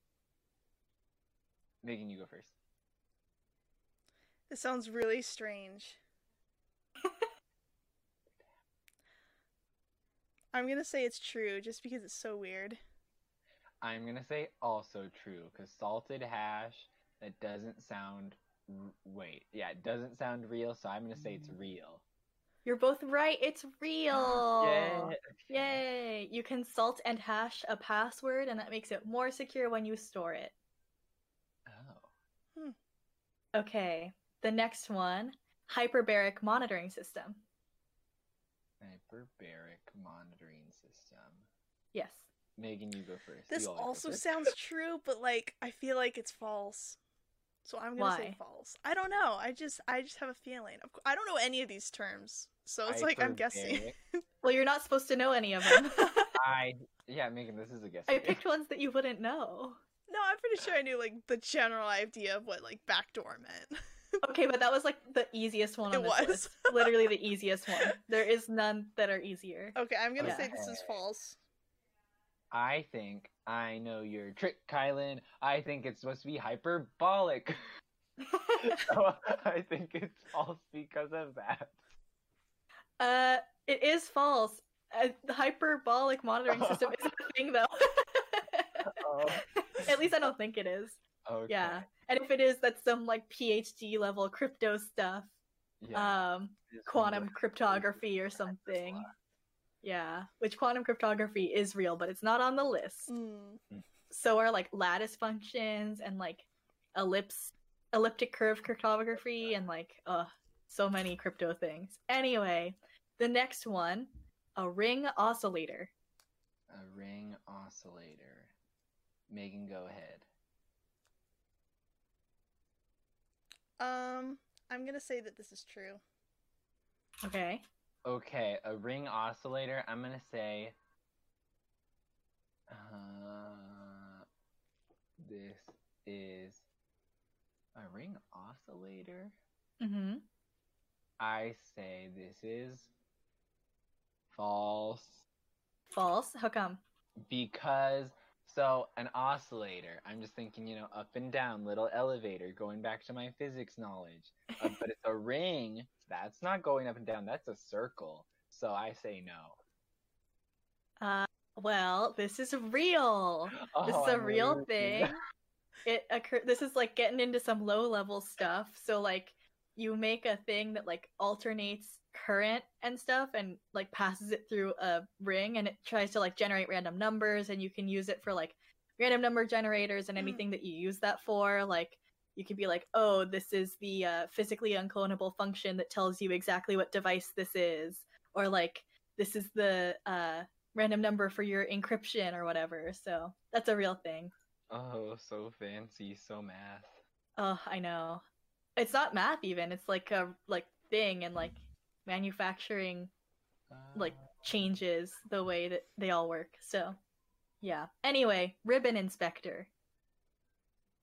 Megan, you go first. This sounds really strange. I'm gonna say it's true just because it's so weird. I'm gonna say also true because salted hash. That doesn't sound. r- Wait, yeah, it doesn't sound real. So I'm gonna say it's mm. real. You're both right. It's real. Yay. Yay. You can salt and hash a password, and that makes it more secure when you store it. Oh. Hmm. Okay. The next one hyperbaric monitoring system. Hyperbaric monitoring system. Yes. Megan, you go first. This You always go also first. sounds true, but like I feel like it's false. So I'm gonna say false. I don't know. I just I just have a feeling. Of cou- I don't know any of these terms, so it's like I'm guessing. Well, you're not supposed to know any of them. I yeah, Megan, this is a guess. I game. picked ones that you wouldn't know. No, I'm pretty sure I knew like the general idea of what like backdoor meant. Okay, but that was like the easiest one on It was. list. Literally the easiest one. There is none that are easier. Okay, I'm gonna Yeah. say this is false. I think I know your trick, Kylan. I think it's supposed to be hyperbolic. so I think it's false because of that. Uh, it is false. Uh, the hyperbolic monitoring system isn't a thing, though. Oh, At least I don't think it is. okay. Yeah, and if it is, that's some like PhD level crypto stuff, Yeah. um, This quantum what- cryptography or something. Yeah, which quantum cryptography is real, but it's not on the list. Mm. So are like lattice functions and like ellipse, elliptic curve cryptography and like uh so many crypto things. Anyway, the next one, a ring oscillator. A ring oscillator. Megan, go ahead. Um, I'm gonna say that this is true. Okay. Okay, a ring oscillator. I'm gonna say. Uh, this is a ring oscillator. Mm-hmm. I say this is false False. How come? because so an oscillator. I'm just thinking, you know, up and down, little elevator. Going back to my physics knowledge, Uh, but it's a ring. That's not going up and down. That's a circle. So I say no. Uh, well, this is real. This Oh, is a I'm real thing. It occur. This is like getting into some low level stuff. So like, you make a thing that like alternates current and stuff, and like passes it through a ring, and it tries to like generate random numbers, and you can use it for like random number generators and Mhm. anything that you use that for. Like, you could be like, oh, this is the uh, physically unclonable function that tells you exactly what device this is, or like this is the uh random number for your encryption or whatever. So that's a real thing. Oh, so fancy, so math. Oh, I know. It's not math even. It's like a like thing and like manufacturing like Uh, changes the way that they all work. So, yeah. Anyway, ribbon inspector.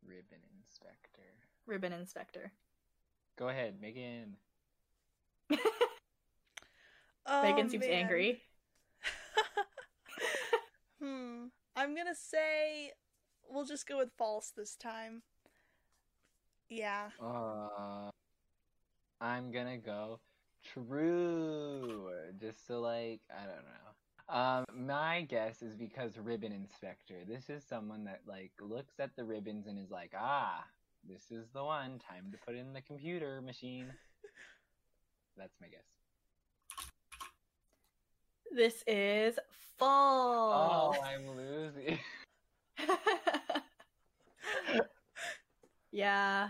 ribbon inspector. Ribbon inspector. Go ahead, Megan. Oh, Megan seems man. angry. hmm. I'm gonna say we'll just go with false this time. Yeah. Uh, I'm gonna go true. Just so like I don't know. Um, my guess is because ribbon inspector. This is someone that like looks at the ribbons and is like, ah, this is the one. Time to put in the computer machine. That's my guess. This is false. Oh, I'm losing. yeah.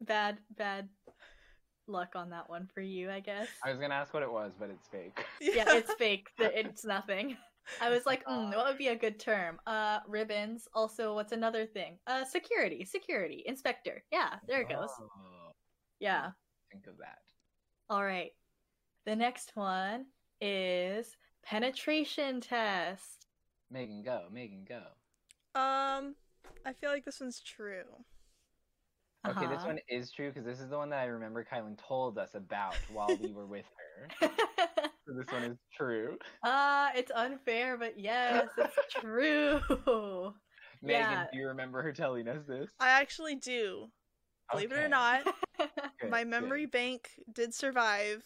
Bad bad luck on that one for you, I guess. I was gonna ask what it was, but it's fake. yeah, it's fake. It's nothing. I was like, mm, what would be a good term? Uh, ribbons. Also, what's another thing? Uh, security, security, inspector. Yeah, there it goes. Oh, Yeah. think of that. All right. The next one is penetration test. Megan, go. Megan, go. Um, I feel like this one's true. Okay, this Uh-huh. one is true because this is the one that I remember Kylan told us about while we were with her. So this one is true. Ah, it's unfair, but yes, it's true. Megan, Yeah. do you remember her telling us this? I actually do. Believe it or not, good, my good. memory bank did survive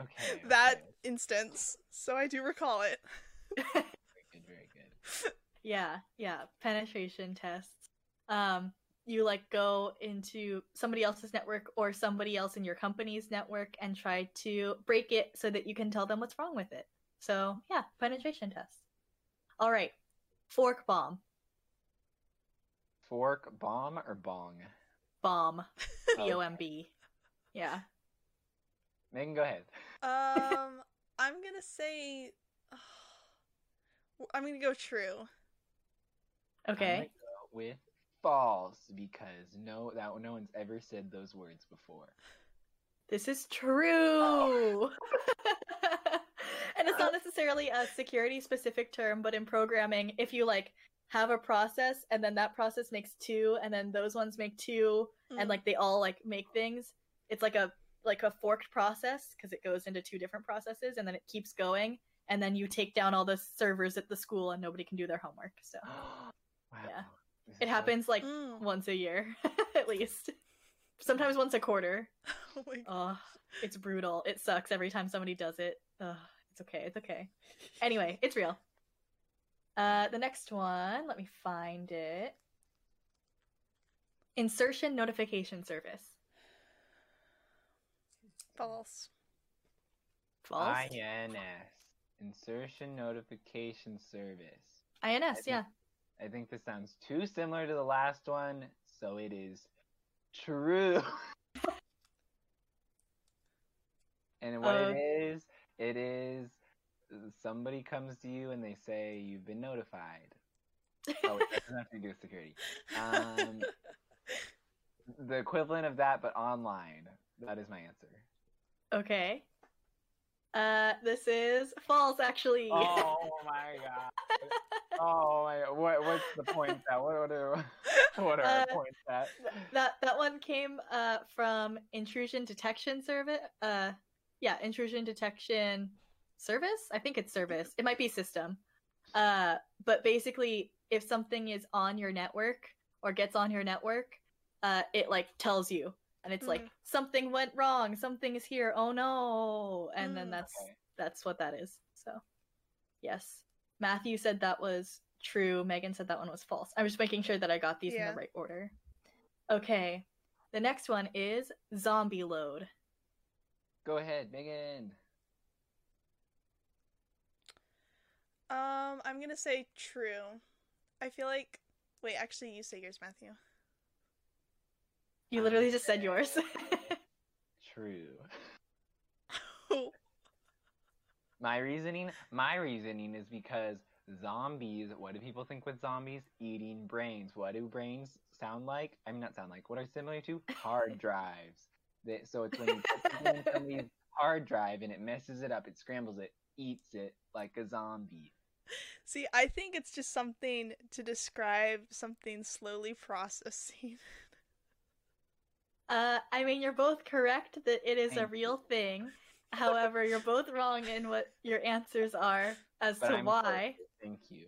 Okay. that okay. instance, so I do recall it. Very good, very good. yeah, yeah, penetration tests. Um, you like go into somebody else's network or somebody else in your company's network and try to break it so that you can tell them what's wrong with it. So yeah, penetration test. All right, fork bomb, Fork, bomb, or bong? bomb, B O M B. Yeah. Megan, go ahead. Um, I'm gonna say, I'm gonna go true. I'm Okay. go with false because no, that no one's ever said those words before. This is true. and it's not necessarily a security specific term, but in programming, if you like have a process and then that process makes two and then those ones make two Mm. and like they all like make things, it's like a like a forked process because it goes into two different processes and then it keeps going and then you take down all the servers at the school and nobody can do their homework. So wow. Yeah. This it is so- happens like Mm. once a year at least. Sometimes once a quarter. Oh my Oh, it's brutal. It sucks every time somebody does it. Ugh, it's okay. It's okay. Anyway, it's real. Uh, the next one, let me find it. Insertion notification service. False. False. INS. Insertion Notification Service. INS, yeah. I think this sounds too similar to the last one, so it is true. and what Uh, it is, it is somebody comes to you and they say you've been notified. Oh, it doesn't have to do with security. Um, the equivalent of that, but online. That is my answer. Okay. Uh, this is false, actually. Oh my god. Oh my. What, what's the point at? What, what are, what are Uh, points at? that that one came uh from intrusion detection service uh yeah intrusion detection service i think it's service it might be system uh but basically if something is on your network or gets on your network uh it like tells you and it's like Mhm. something went wrong something is here oh no and then Mm. that's Okay. that's what that is so yes matthew said that was true megan said that one was false i'm just making sure that i got these in the right order okay the next one is zombie load Go ahead, Megan. Um, I'm gonna say true. I feel like. Wait, actually, you say yours, Matthew. you literally just said yours True. My reasoning, my reasoning is because zombies. What do people think with zombies? Eating brains. What do brains sound like? I mean, not sound like. What are similar to hard drives? That, so it's when you put somebody's hard drive and it messes it up, it scrambles it, eats it like a zombie. See, I think it's just something to describe something slowly processing. Uh, I mean, you're both correct that it is a Thank real thing. However, you're both wrong in what your answers are as But to I'm why. close. Thank you.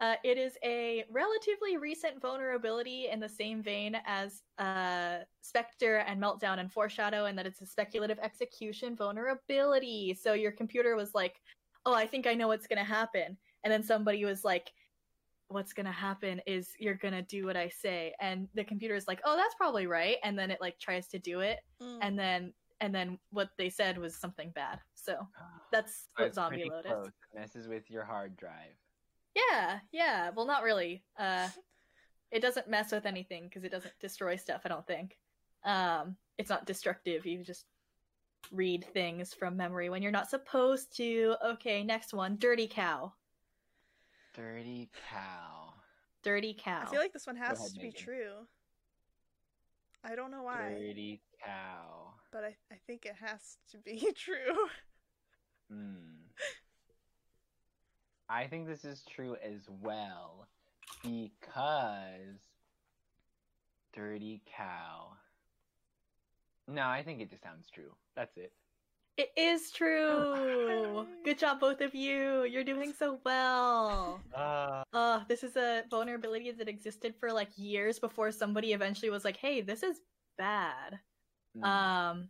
Uh, it is a relatively recent vulnerability in the same vein as uh, Spectre and Meltdown and Foreshadow, and that it's a speculative execution vulnerability. So your computer was like, "Oh, I think I know what's gonna happen," and then somebody was like, "What's gonna happen is you're gonna do what I say," and the computer is like, "Oh, that's probably right," and then it like tries to do it, Mm. and then and then what they said was something bad. So that's But what it's zombie pretty load is. close. Messes with your hard drive. Yeah, yeah. Well, not really. Uh, it doesn't mess with anything because it doesn't destroy stuff. I don't think. Um, it's not destructive. You just read things from memory when you're not supposed to. Okay, next one. Dirty cow. Dirty cow. Dirty cow. I feel like this one has ahead, to be Megan. true. I don't know why, Dirty cow. but I, I think it has to be true. Hmm. I think this is true as well because dirty cow. No, I think it just sounds true. That's it. It is true. Good job, both of you. You're doing so well. Uh, Uh, this is a vulnerability that existed for like years before somebody eventually was like, "Hey, this is bad." hmm. um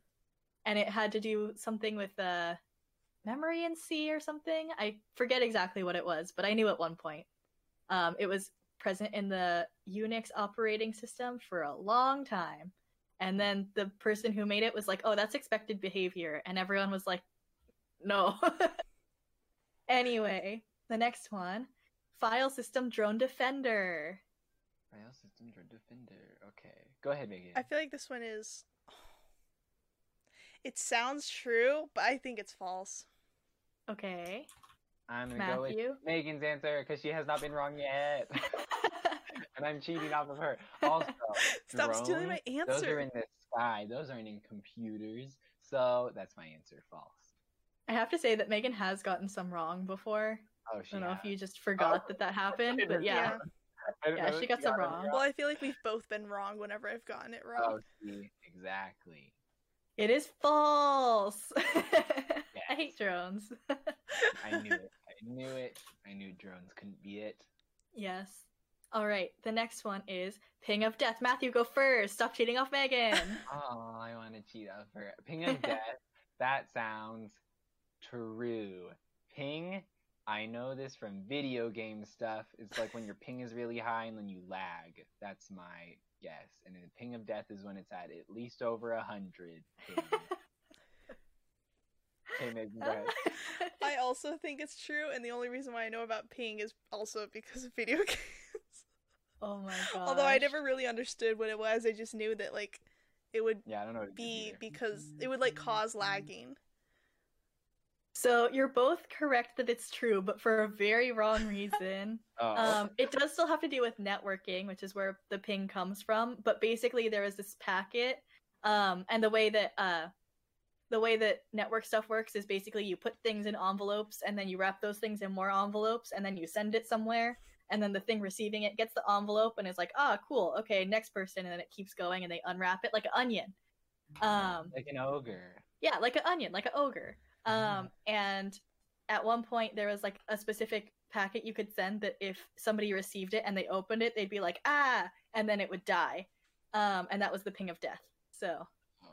and it had to do something with uh memory in c or something i forget exactly what it was but i knew at one point um it was present in the unix operating system for a long time and then the person who made it was like oh that's expected behavior and everyone was like no anyway the next one file system drone defender File system drone defender. Okay, go ahead, Megan. I feel like this one is. It sounds true, but I think it's false. okay I'm gonna go with matthew Megan's answer because she has not been wrong yet, and I'm cheating off of her. Also, Stop stealing my drones, Those are in the sky. Those aren't in computers. So that's my answer. False. I have to say that Megan has gotten some wrong before. Oh, I don't know if you just oh, forgot Oh. that that happened, but yeah. Yeah. Yeah, she got some it wrong. Well, I feel like we've both been wrong whenever I've gotten it wrong. Oh, see, exactly. It is false. I hate drones. I knew it. I knew it. I knew drones couldn't be it. yes. All right. The next one is Ping of Death. Matthew, go first. Stop cheating off Megan. Oh, I want to cheat off her. Ping of death. that sounds true. Ping. I know this from video game stuff. It's like when your ping is really high and then you lag. That's my guess. And then ping of death is when it's at at least over a hundred. ping. okay, Megan, go ahead. I also think it's true, and the only reason why I know about ping is also because of video games. Oh my god. Although I never really understood what it was, I just knew that like it would Yeah, I don't know. What it is be because it would like cause lagging. So you're both correct that it's true, but for a very wrong reason. Oh, um, it does still have to do with networking, which is where the ping comes from. But basically, there is this packet, um, and the way that uh, the way that network stuff works is basically you put things in envelopes, and then you wrap those things in more envelopes, and then you send it somewhere, and then the thing receiving it gets the envelope and is like, ah, cool, okay, next person, and then it keeps going, and they unwrap it like an onion. Um, like an ogre. yeah, like an onion, like an ogre. Um, and at one point there was like a specific packet you could send that if somebody received it and they opened it, they'd be like, ah, and then it would die. Um, and that was the ping of death. So,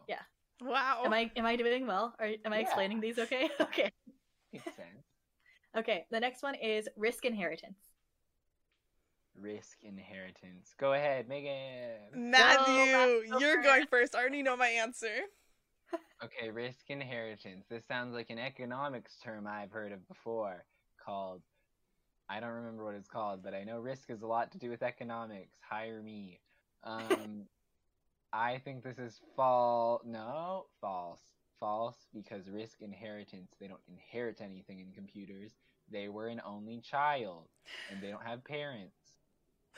yeah. Wow. am I am I doing well? Or am I Yeah. explaining these okay? okay. Makes sense. Okay. The next one is risk inheritance. Risk inheritance. Go ahead, Megan. Matthew, Matthew, you're go going first. I already know my answer. Okay, risk inheritance. This sounds like an economics term I've heard of before called I don't remember what it's called, but I know risk is a lot to do with economics. Hire me. Um I think this is fall no, false. false because risk inheritance. They don't inherit anything in computers. They were an only child, and they don't have parents.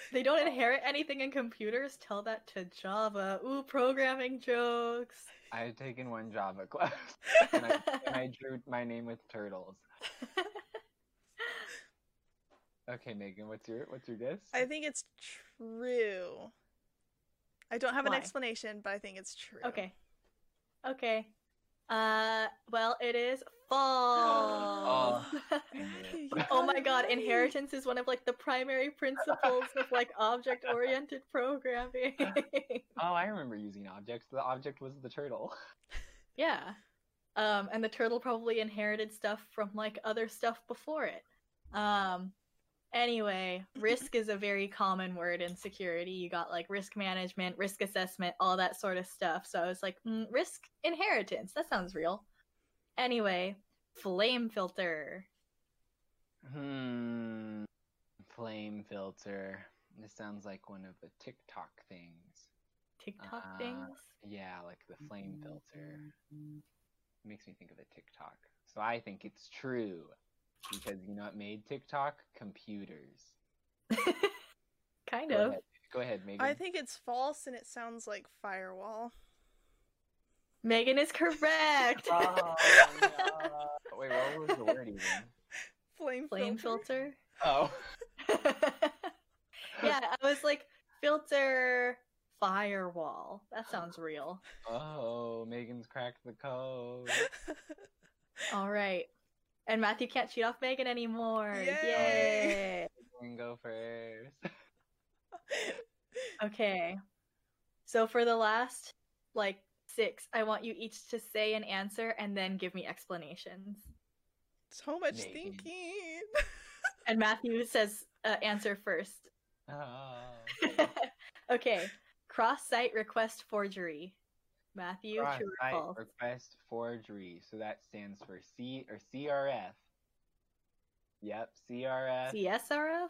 They don't inherit anything in computers. Tell that to Java. Ooh, programming jokes. I had taken one Java class, and I, and I drew my name with turtles. Okay, Megan, what's your what's your guess? I think it's true. I don't have an explanation, but I think it's true. okay. Okay. Uh, well, it is false. Matthew, oh my god, inheritance is one of like the primary principles of like object-oriented programming. Oh, I remember using objects. The object was the turtle. yeah. Um, and the turtle probably inherited stuff from like other stuff before it. Um, anyway, risk is a very common word in security. You got like risk management, risk assessment, all that sort of stuff. So I was like, mm, risk inheritance. That sounds real. Anyway, flame filter. Hmm. Flame filter. This sounds like one of the TikTok things. TikTok Uh, things. Yeah, like the flame filter. makes me think of a TikTok. So I think it's true. Because you know what made TikTok? Computers. kind Go of. ahead, Go ahead Megan. I think it's false and it sounds like firewall. Megan is correct. Oh, no. Wait, what was the word even? Flame, Flame filter. filter. Oh. yeah, I was like, filter firewall. That sounds real. Oh, Megan's cracked the code. All right. And Matthew can't cheat off Megan anymore. Yay! Yay. You go first. Okay. So for the last like six, I want you each to say an answer and then give me explanations. so much Maybe. thinking. And Matthew says uh, answer first. Oh, okay. Cross-site request forgery. Matthew, true or false? request forgery. So that stands for C or CRF. Yep, CRF. CSRF? Oh,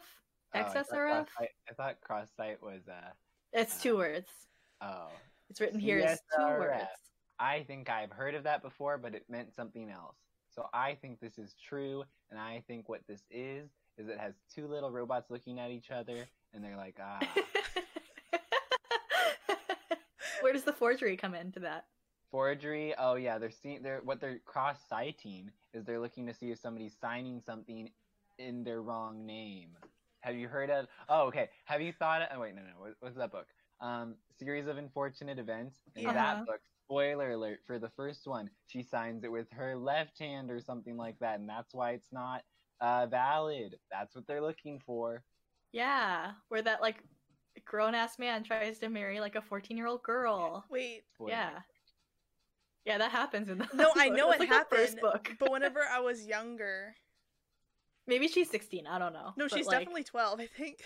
I thought XSRF? I thought cross-site was uh It's two words. oh. It's written here as two words. I think I've heard of that before, but it meant something else. So I think this is true, and I think what this is is it has two little robots looking at each other, and they're like, ah. Where does the forgery come into that? Forgery. Oh yeah, they're seeing. They're what they're cross-citing is they're looking to see if somebody's signing something in their wrong name. Have you heard of? Oh, okay. Have you thought? Of, oh wait, no, no. What, what's that book? Um, series of unfortunate events. In Yeah. that book, spoiler alert for the first one, she signs it with her left hand or something like that, and that's why it's not uh, valid. That's what they're looking for. Yeah, where that like grown ass man tries to marry like a 14 year old girl. Wait, Spoiler. Yeah. Yeah, that happens in the no, I book. know That's it like the first happened, book. but whenever I was younger, Maybe she's 16. I don't know. no, she's like, definitely twelve, I think.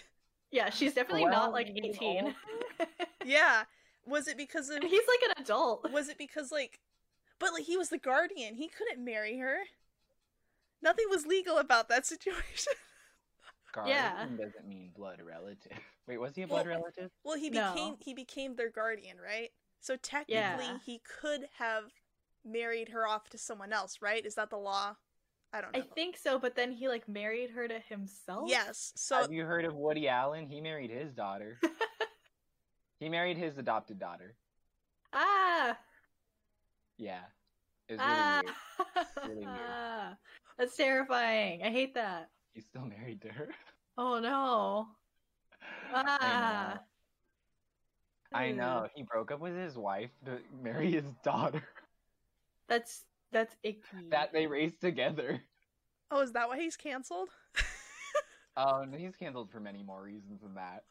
Yeah, she's definitely Well, not like 18. Yeah, was it because of? and he's like an adult. Was it because like, but like he was the guardian, he couldn't marry her. Nothing was legal about that situation. Guardian Yeah. doesn't mean blood relative. Wait, was he a blood Well, relative? Well, he No. became he became their guardian, right? So technically, Yeah. he could have married her off to someone else, right? Is that the law? I don't know. I think so, but then he like married her to himself. Yes. So Have you heard of Woody Allen? He married his daughter. he married his adopted daughter. Ah. Yeah. It was really ah. weird. Really weird. Ah. That's terrifying. I hate that. He's still married to her. Oh no. Ah. I Ugh. know. He broke up with his wife to marry his daughter That's that's icky. that they raised together. Oh, is that why he's canceled? Oh, and he's canceled for many more reasons than that.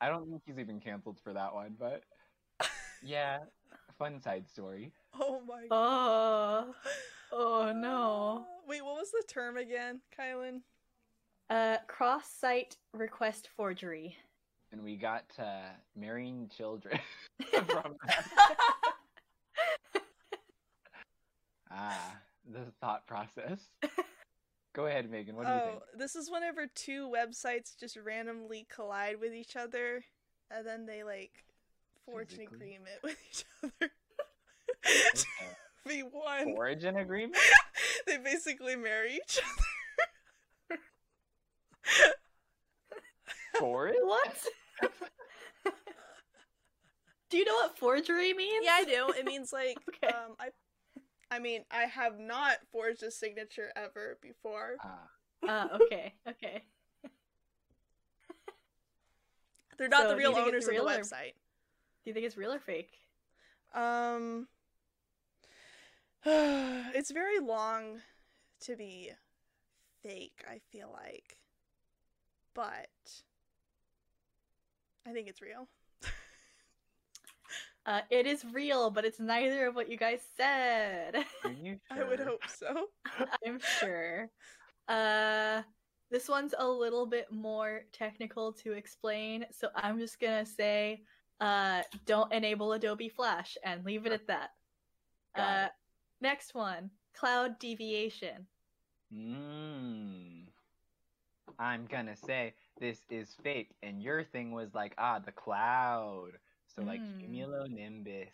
I don't think he's even canceled for that one, but yeah, fun side story. Oh my Oh. Oh no. Wait, what was the term again, Kylan? Uh cross-site request forgery. And we got to marrying children from that. Ah, the thought process. Go ahead, Megan. What do you oh, think? this is whenever two websites just randomly collide with each other, and then they like forge an agreement with each other. Okay. origin agreement? they basically marry each other. Forest? What? do you know what forgery means? yeah, I do. It means like Okay. um I I mean, I have not forged a signature ever before. Ah, Uh, okay, okay. They're not So, the real owners it's of the real or- website. Do you think it's real or fake? Um, it's very long to be fake, I feel like. But I think it's real. Uh, it is real, but it's neither of what you guys said. are you I would hope so. I'm sure. Uh, this one's a little bit more technical to explain, so I'm just gonna say, uh, don't enable Adobe Flash and leave it at that. Uh, it. next one, cloud deviation. Mm. I'm gonna say this is fake, and your thing was like, ah, the cloud. So like Mm. cumulonimbus,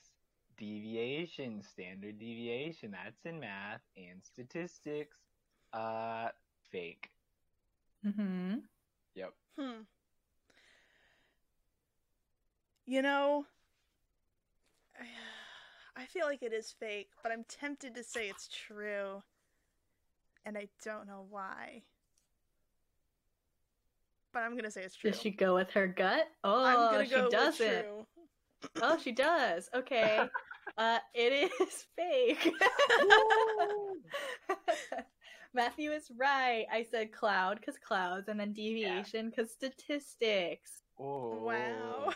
deviation, standard deviation. That's in math and statistics. Uh, fake. Mm-hmm. Yep. Hmm. You know, I feel like it is fake, but I'm tempted to say it's true. And I don't know why. But I'm gonna say it's true. Does she go with her gut? Oh, I'm gonna she go doesn't. true. Oh, she does. Okay. uh, it is fake. Matthew is right. I said cloud because clouds, and then deviation because statistics. Oh. Wow.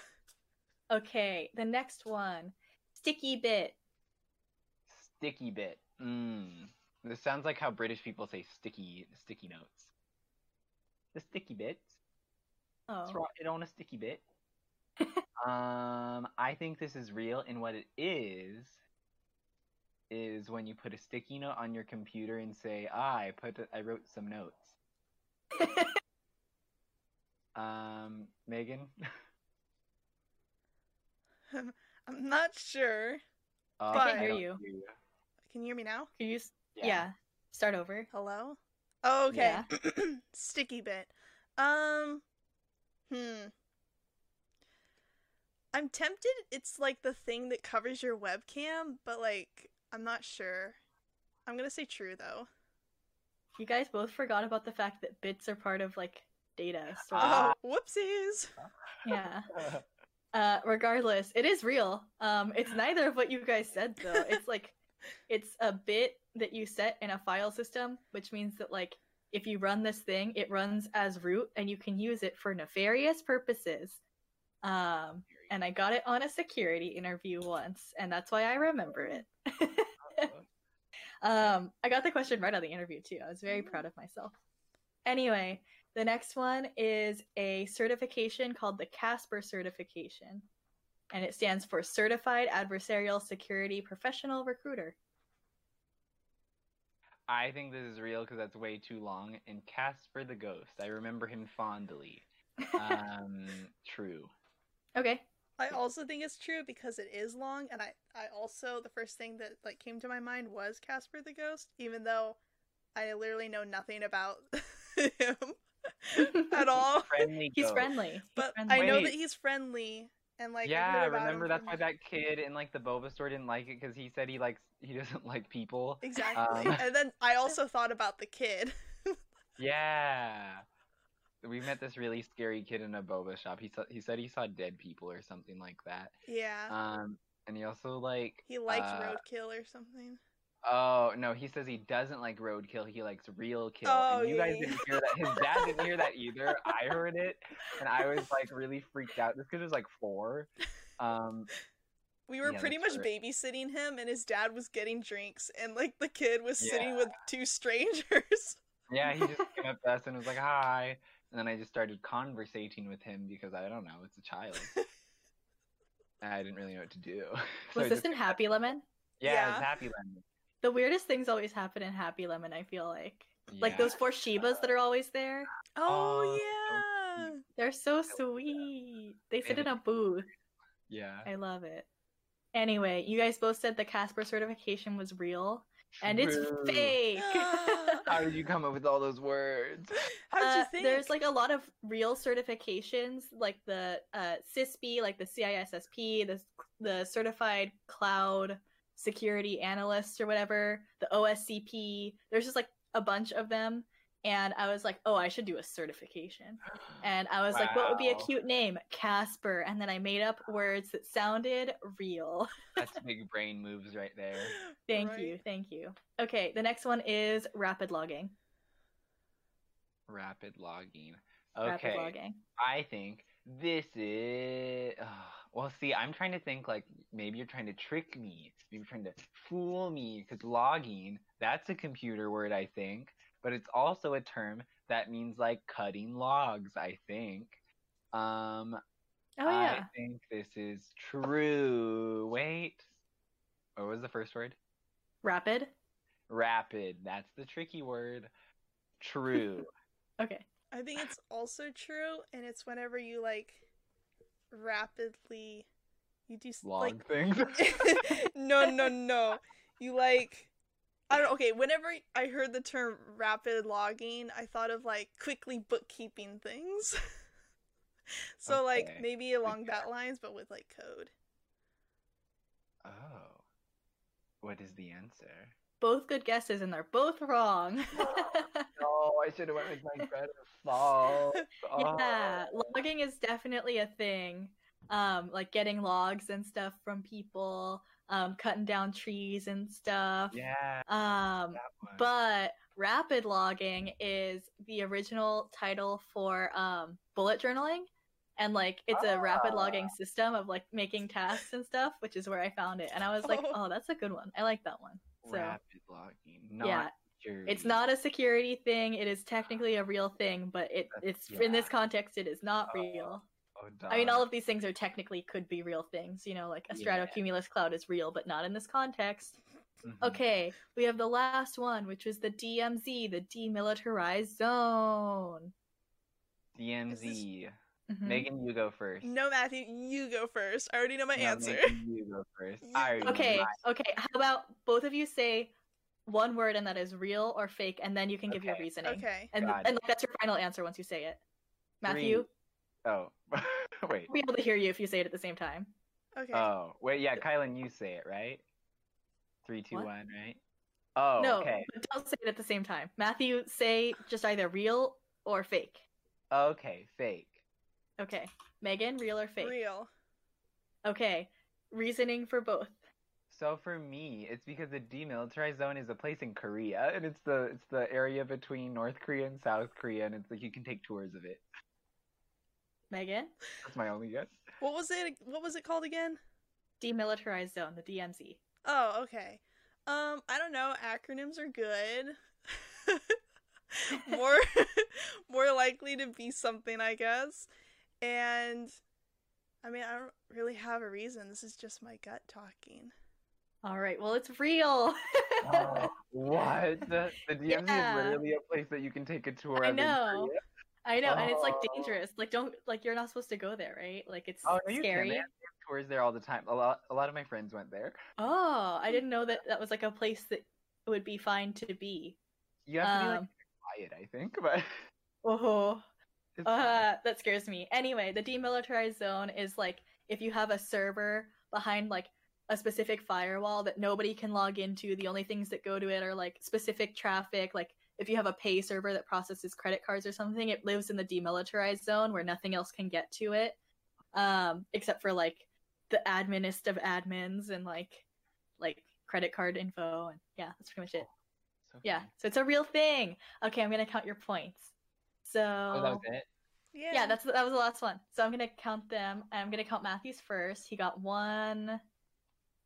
Okay, the next one, sticky bit. Sticky bit. Mm. This sounds like how British people say sticky sticky notes. The sticky bits. Oh, Throw it on a sticky bit. Um, I think this is real, and what it is is when you put a sticky note on your computer and say, ah, "I put, I wrote some notes." Um, Megan. I'm not sure. Uh, I can't hear don't you. Can you hear me now? Can you? s- Yeah. Start over. Hello? Oh, okay. Yeah. Sticky bit. Um, hmm. I'm tempted. It's like the thing that covers your webcam, but like, I'm not sure. I'm gonna say true though. You guys both forgot about the fact that bits are part of like data. So. Oh, whoopsies. yeah. Uh, regardless, it is real. Um, it's neither of what you guys said though. It's like, it's a bit that you set in a file system, which means that like if you run this thing, it runs as root, and you can use it for nefarious purposes. Um, and I got it on a security interview once, and that's why I remember it. um, I got the question right on the interview too. I was very proud of myself. Anyway, the next one is a certification called the Casper certification, and it stands for Certified Adversarial Security Professional Recruiter. I think this is real because that's way too long. And Casper the Ghost, I remember him fondly. Um, true. Okay. I also think it's true because it is long, and I, I also the first thing that like came to my mind was Casper the Ghost, even though I literally know nothing about him at all. Friendly He's ghost. friendly. He's But friendly. I know Wait. that he's friendly, and like I've yeah, heard about remember that's why that kid in like the boba store didn't like it because he said he likes he doesn't like people. exactly. Um, and then I also thought about the kid. Yeah. We met this really scary kid in a boba shop. He saw, he said he saw dead people or something like that. yeah, Um, and he also like he likes uh, roadkill or something. Oh no, he says he doesn't like roadkill. He likes real kill. Oh, and you yeah, guys didn't hear that. His dad didn't hear that either. I heard it, and I was like really freaked out. This kid was like four. Um, We were yeah, pretty much that's babysitting him, and his dad was getting drinks, and like the kid was sitting with two strangers. yeah, he just came up to us and was like, "Hi," and then I just started conversating with him because I don't know, it's a child. I didn't really know what to do. So Was this just- in Happy Lemon? Yeah, Yeah. it's Happy Lemon. The weirdest things always happen in Happy Lemon, I feel like. Like those four Shibas that are always there. Oh, Oh, so yeah. They're so sweet. They sit in a booth. Yeah. I love it. Anyway, you guys both said the Casper certification was real. And it's fake. How did you come up with all those words? How'd you Uh, think? There's like a lot of real certifications, like the uh, CISP, like the CISSP, the the Certified Cloud Security Analyst or whatever, the OSCP. There's just like a bunch of them, and I was like, oh, I should do a certification. And I was like, what would be a cute name? Casper. And then I made up words that sounded real. That's big brain moves right there. thank Right. you, thank you. Okay, the next one is rapid logging. Rapid logging. Okay. Rapid Okay. logging. I think this is. ugh, well, see, I'm trying to think like maybe you're trying to trick me. Maybe you're trying to fool me because logging, that's a computer word, I think. But it's also a term that means like cutting logs, I think. Um, Oh yeah. I think this is true. Wait. What was the first word? Rapid. Rapid. That's the tricky word. True. Okay. I think it's also true, and it's whenever you like rapidly, you do s- Log like things. no, no, no. You like I don't okay, whenever I heard the term rapid logging, I thought of like quickly bookkeeping things. so like maybe along Okay. that lines but with like code. Oh. What is the answer? Both good guesses, and they're both wrong. No, I should have went with my better thought. yeah, Oh. logging is definitely a thing. Um, like getting logs and stuff from people, um, cutting down trees and stuff. Yeah. Um, but rapid logging is the original title for um, bullet journaling and like it's a rapid logging Ah. system of like making tasks and stuff which is where i found it and i was like Oh. that's a good one i like that one so rapid logging. Not yeah security. it's not a security thing it is technically a real thing but it That's- it's in this context it is not Oh, real I mean all of these things are technically could be real things you know like a Yeah. stratocumulus cloud is real but not in this context Mhm. Okay, we have the last one, which was the DMZ, the demilitarized zone. DMZ. Mhm. Megan, you go first. No Matthew, you go first. I already know my No, answer. Megan, you go first. You- I already Okay, mine. okay. How about both of you say one word and that is real or fake, and then you can give your reasoning. Okay. And and that's your final answer once you say it. Matthew, Three. Oh, wait. I'll be able to hear you if you say it at the same time. Okay. Oh, wait. Yeah, Kylan, you say it, right? Three, two, What? one, right? Oh, no, okay. but don't say it at the same time. Matthew, say just either real or fake. Okay, fake. Okay. Megan, real or fake? Real. Okay. Reasoning for both. So for me, it's because the demilitarized zone is a place in Korea, and it's the it's the area between North Korea and South Korea, and it's like you can take tours of it. Megan, That's my only guess. What was it what was it called again? demilitarized zone, the DMZ. Oh, okay. Um, I don't know. Acronyms are good. more, more likely to be something, I guess. And, I mean, I don't really have a reason. This is just my gut talking. All right. Well, it's real. Oh, what? The, the DMZ Yeah. is literally a place that you can take a tour I of. in know. Korea. I know, and it's like Oh. dangerous. Like, don't like you're not supposed to go there, right? Like, it's Oh no, can. scary. They have they have tours there all the time. A lot, a lot of my friends went there. Oh, I didn't know that that was like a place that would be fine to be. You have to be like Um, quiet, I think, but Oh, uh, that scares me. Anyway, the demilitarized zone is like if you have a server behind like a specific firewall that nobody can log into. The only things that go to it are like specific traffic. Like if you have a pay server that processes credit cards or something, it lives in the demilitarized zone where nothing else can get to it, um, except for like the administ of admins and like like credit card info and yeah, that's pretty much it. So Yeah, so it's a real thing. Okay, I'm gonna count your points. So Oh, that was it. Yeah. yeah, that's that was the last one. So I'm gonna count them. I'm gonna count Matthew's first. He got one,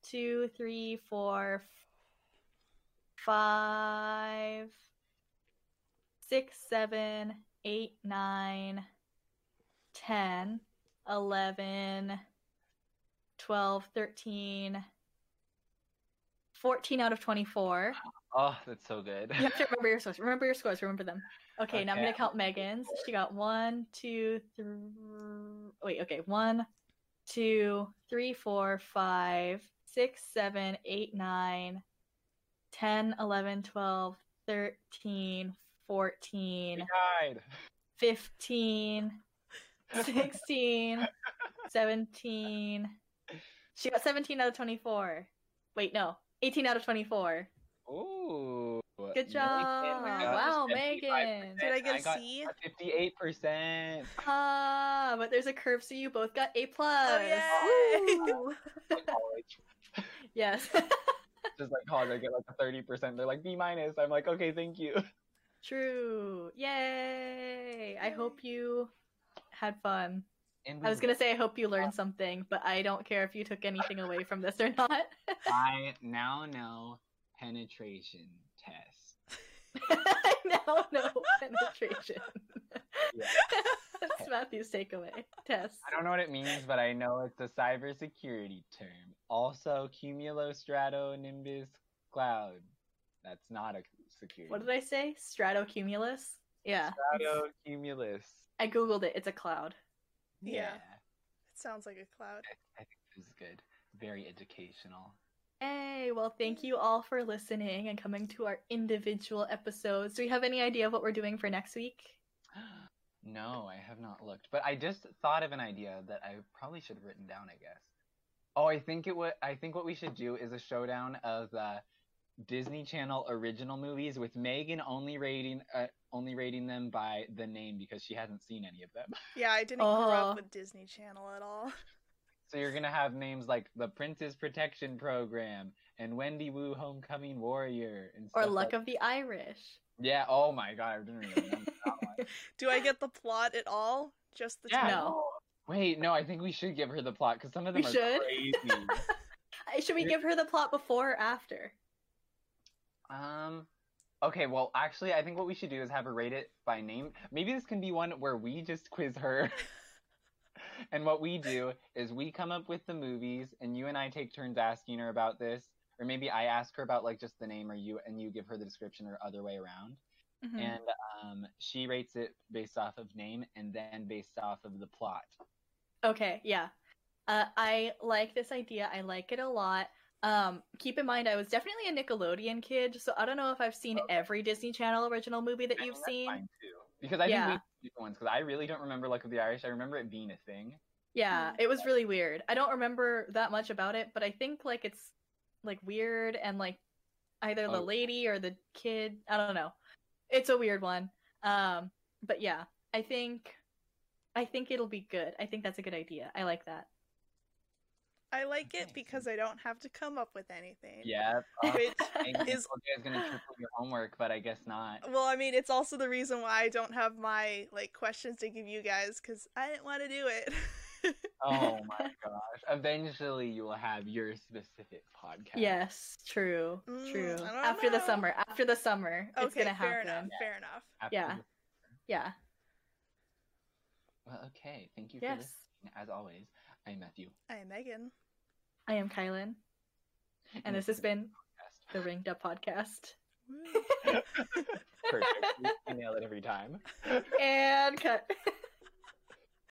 two, three, four, f- five, six, seven, eight, nine, ten, eleven, twelve, thirteen, fourteen out of twenty-four. Oh, that's so good. You have to remember your scores. Remember your scores. Remember them. Okay, now I'm gonna count Megan's. She got one, two, three. Wait, okay, one, two, three, four, five, six, seven, eight, nine, 10, 11, 12, 13, 14, died. 15, 16, 17. She got 17 out of 24. Wait, no. 18 out of 24. Ooh. Good job. got Wow, Megan. Did I get a got C? Fifty-eight percent. Ah, but there's a curve, so you both got A plus. yay! Woo! College, yes. just like college, I get like a thirty percent. They're like B minus. I'm like, okay, thank you. True. Yay! I hope you had fun. And I was gonna say I hope you learned something, but I don't care if you took anything away from this or not. I now know penetration test. I now know penetration. Yeah. That's Matthew's takeaway. Test. I don't know what it means, but I know it's a cybersecurity term. Also, cumulostratonimbus cloud. That's not a security. What did I say? Stratocumulus? Yeah. Stratocumulus. I googled it. It's a cloud. Yeah. It sounds like a cloud. I think this is good. Very educational. Hey, well, thank you all for listening and coming to our individual episodes. Do we have any idea of what we're doing for next week? No, I have not looked, but I just thought of an idea that I probably should have written down. I guess. Oh, I think it would. I think what we should do is a showdown of the Disney Channel original movies with Megan only rating, uh, only rating them by the name because she hasn't seen any of them. Yeah, I didn't grow Oh. up with Disney Channel at all. So you're gonna have names like the Princess Protection Program and Wendy Wu Homecoming Warrior and Or Luck like- of the Irish? Yeah. Oh my god, I didn't even remember that one. Do I get the plot at all? Just the Yeah. title? No. Wait, no, I think we should give her the plot because some of them We are should. crazy. Should we give her the plot before or after? Um. Okay, well, actually, I think what we should do is have her rate it by name. Maybe this can be one where we just quiz her. and what we do is we come up with the movies, and you and I take turns asking her about this, or maybe I ask her about like just the name, or you and you give her the description, or other way around. Mhm. and um, she rates it based off of name and then based off of the plot. Okay, yeah. Uh, I like this idea. I like it a lot. Um, keep in mind, I was definitely a Nickelodeon kid, so I don't know if I've seen Okay. every Disney Channel original movie that I you've seen. too. Because I Yeah. think we different ones because I really don't remember Luck of the Irish. I remember it being a thing. Yeah, it was really weird. I don't remember that much about it, but I think like it's like weird and like either the Oh. lady or the kid. I don't know. It's a weird one. Um, but yeah, I think I think it'll be good. I think that's a good idea. I like that. I like it Okay. because I don't have to come up with anything. Yeah. Which is you I was gonna triple your homework, but I guess not. well, I mean, it's also the reason why I don't have my like questions to give you guys because I didn't want to do it. Oh my gosh! Eventually, you will have your specific podcast. Yes, true, Mm, true. I don't After the summer, after the summer, it's gonna fair happen. enough. Fair enough. After Yeah. the- Yeah. Well, okay. Thank you for Yes. listening. As always, I'm Matthew, I am Megan. I am Kylan, and this has been the Ringed Up Podcast. Perfect. We nail it every time. And cut.